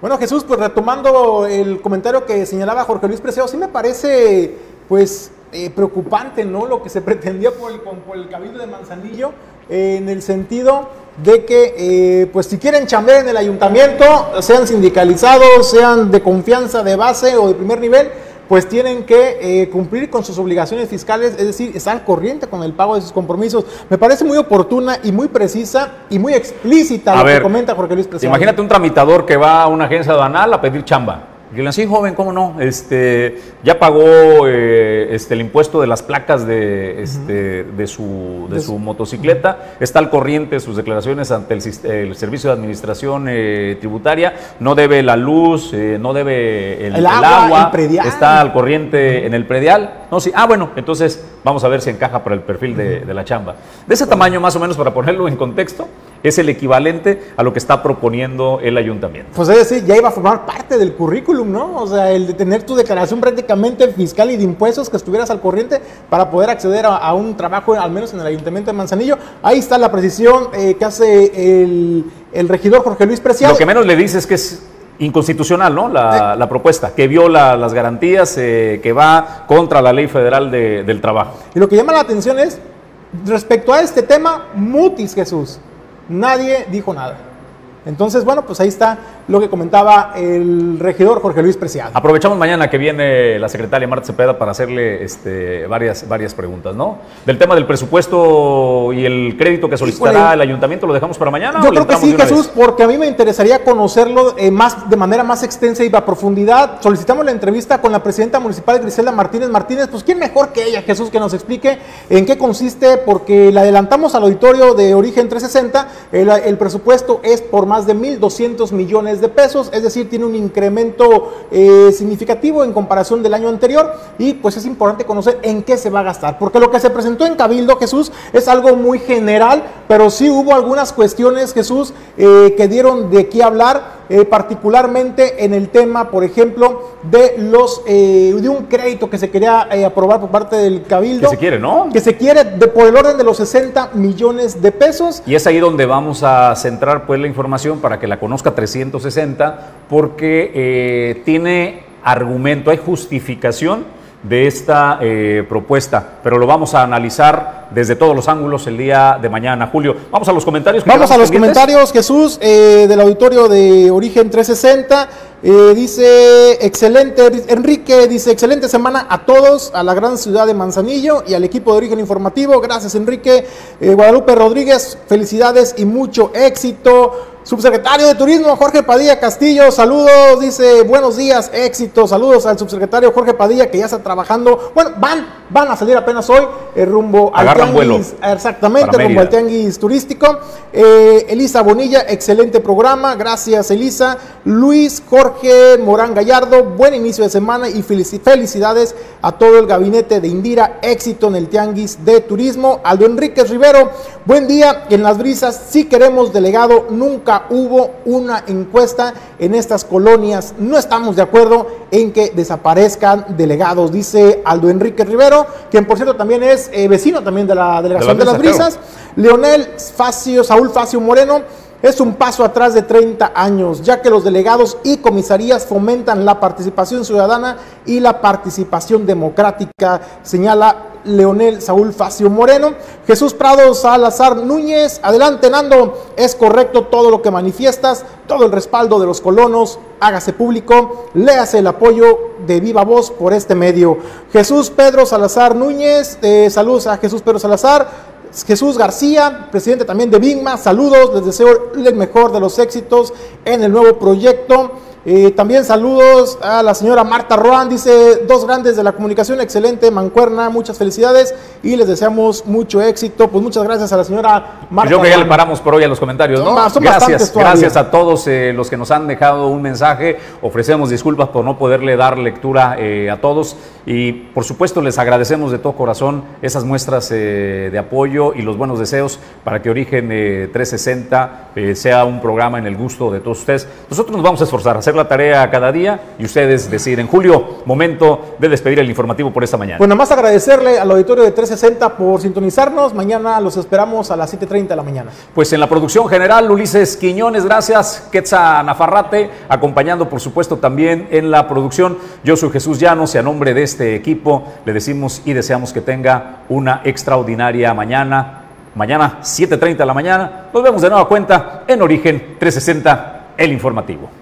Bueno, Jesús, pues retomando el comentario que señalaba Jorge Luis Preciado, sí me parece, pues, eh, preocupante, ¿no? Lo que se pretendía por el, por el Cabildo de Manzanillo, eh, en el sentido de que, eh, pues, si quieren chambear en el ayuntamiento, sean sindicalizados, sean de confianza de base o de primer nivel, pues tienen que eh, cumplir con sus obligaciones fiscales, es decir, estar al corriente con el pago de sus compromisos. Me parece muy oportuna y muy precisa y muy explícita A lo ver, que comenta Jorge Luis Preciado. Imagínate un tramitador que va a una agencia aduanal a pedir chamba. Y le dicen, sí, joven, ¿cómo no? Este, ya pagó eh, este, el impuesto de las placas de, este, de, su, de De su su- motocicleta, está al corriente de sus declaraciones ante el, el Servicio de Administración eh, Tributaria, no debe la luz, eh, no debe el, El agua, predial. está al corriente en el predial. No, sí, ah, bueno, entonces vamos a ver si encaja para el perfil de, de la chamba. De ese tamaño, más o menos, para ponerlo en contexto, es el equivalente a lo que está proponiendo el ayuntamiento. Pues es decir, ya iba a formar parte del currículum, ¿no? O sea, el de tener tu declaración prácticamente fiscal y de impuestos que estuvieras al corriente para poder acceder a, a un trabajo, al menos en el Ayuntamiento de Manzanillo. Ahí está la precisión eh, que hace el, el regidor Jorge Luis Preciado. Lo que menos le dice es que es inconstitucional, ¿no? La, la propuesta, que viola las garantías, eh, que va contra la ley federal de- del trabajo. Y lo que llama la atención es, respecto a este tema, mutis Jesús. Nadie dijo nada. Entonces, bueno, pues ahí está lo que comentaba el regidor Jorge Luis Preciado. Aprovechamos mañana que viene la secretaria Marta Cepeda para hacerle este, varias, varias preguntas, ¿no? Del tema del presupuesto y el crédito que solicitará Híjole. el ayuntamiento, ¿lo dejamos para mañana? Yo creo que sí, Jesús, vez? porque a mí me interesaría conocerlo eh, más, de manera más extensa y a profundidad. Solicitamos la entrevista con la presidenta municipal Griselda Martínez Martínez. Pues, ¿quién mejor que ella, Jesús, que nos explique en qué consiste? Porque la adelantamos al auditorio de Origen 360. El, el presupuesto es por más de 1.200 millones de pesos, es decir, tiene un incremento eh, significativo en comparación del año anterior. Y pues es importante conocer en qué se va a gastar. Porque lo que se presentó en Cabildo, Jesús, es algo muy general, pero sí hubo algunas cuestiones, Jesús, eh, que dieron de qué hablar, eh, particularmente en el tema, por ejemplo, de los de un crédito que se quería aprobar por parte del Cabildo. Que se quiere, ¿no? Que se quiere de, por el orden de los 60 millones de pesos. Y es ahí donde vamos a centrar pues la información para que la conozca 360, porque eh, tiene argumento, hay justificación de esta eh, propuesta, pero lo vamos a analizar desde todos los ángulos el día de mañana. Julio, vamos a los comentarios. Vamos a los pendientes. comentarios, Jesús, eh, del auditorio de Origen 360. Eh, dice, excelente, Enrique dice, excelente semana a todos, a la gran ciudad de Manzanillo y al equipo de Origen Informativo. Gracias, Enrique. Eh, Guadalupe Rodríguez, felicidades y mucho éxito. Subsecretario de Turismo, Jorge Padilla Castillo, saludos, dice, buenos días, éxito, saludos al subsecretario Jorge Padilla que ya está trabajando, bueno, van, van a salir apenas hoy, eh, rumbo al Agarran vuelo tianguis, exactamente, rumbo al tianguis turístico. Eh, Elisa Bonilla, excelente programa, gracias Elisa. Luis Jorge Morán Gallardo, buen inicio de semana y felici- felicidades a todo el gabinete de Indira, éxito en el tianguis de turismo. Aldo Enríquez Rivero, buen día, en las brisas, si queremos delegado, nunca hubo una encuesta en estas colonias. No estamos de acuerdo en que desaparezcan delegados, dice Aldo Enrique Rivero, quien por cierto también es eh, vecino también de la delegación de, las brisas. Leonel Facio, Saúl Facio Moreno es un paso atrás de 30 años, ya que los delegados y comisarías fomentan la participación ciudadana y la participación democrática, señala Leonel Saúl Facio Moreno. Jesús Prado Salazar Núñez, adelante Nando, es correcto todo lo que manifiestas, todo el respaldo de los colonos, hágase público, léase el apoyo de viva voz por este medio. Jesús Pedro Salazar Núñez, eh, saludos a Jesús Pedro Salazar. Jesús García, presidente también de BIGMA, saludos, les deseo el mejor de los éxitos en el nuevo proyecto. Eh, también saludos a la señora Marta Roan, dice, dos grandes de la comunicación, excelente, Mancuerna, muchas felicidades y les deseamos mucho éxito. Pues muchas gracias a la señora Marta. Yo creo que ya le paramos por hoy a los comentarios, ¿no? gracias, gracias a todos eh, los que nos han dejado un mensaje. Ofrecemos disculpas por no poderle dar lectura eh, a todos y por supuesto les agradecemos de todo corazón esas muestras de apoyo y los buenos deseos para que Origen 360 sea un programa en el gusto de todos ustedes. Nosotros nos vamos a esforzar a hacer la tarea cada día y ustedes deciden. Julio, momento de despedir el informativo por esta mañana. Bueno, más agradecerle al auditorio de 360 por sintonizarnos. Mañana los esperamos a las 7.30 de la mañana. Pues en la producción general, Ulises Quiñones, gracias. Quetza Nafarrate, acompañando por supuesto también en la producción. Yo soy Jesús Llanos y a nombre de este equipo le decimos y deseamos que tenga una extraordinaria mañana. Mañana 7.30 de la mañana. Nos vemos de nueva cuenta en Origen 360, el informativo.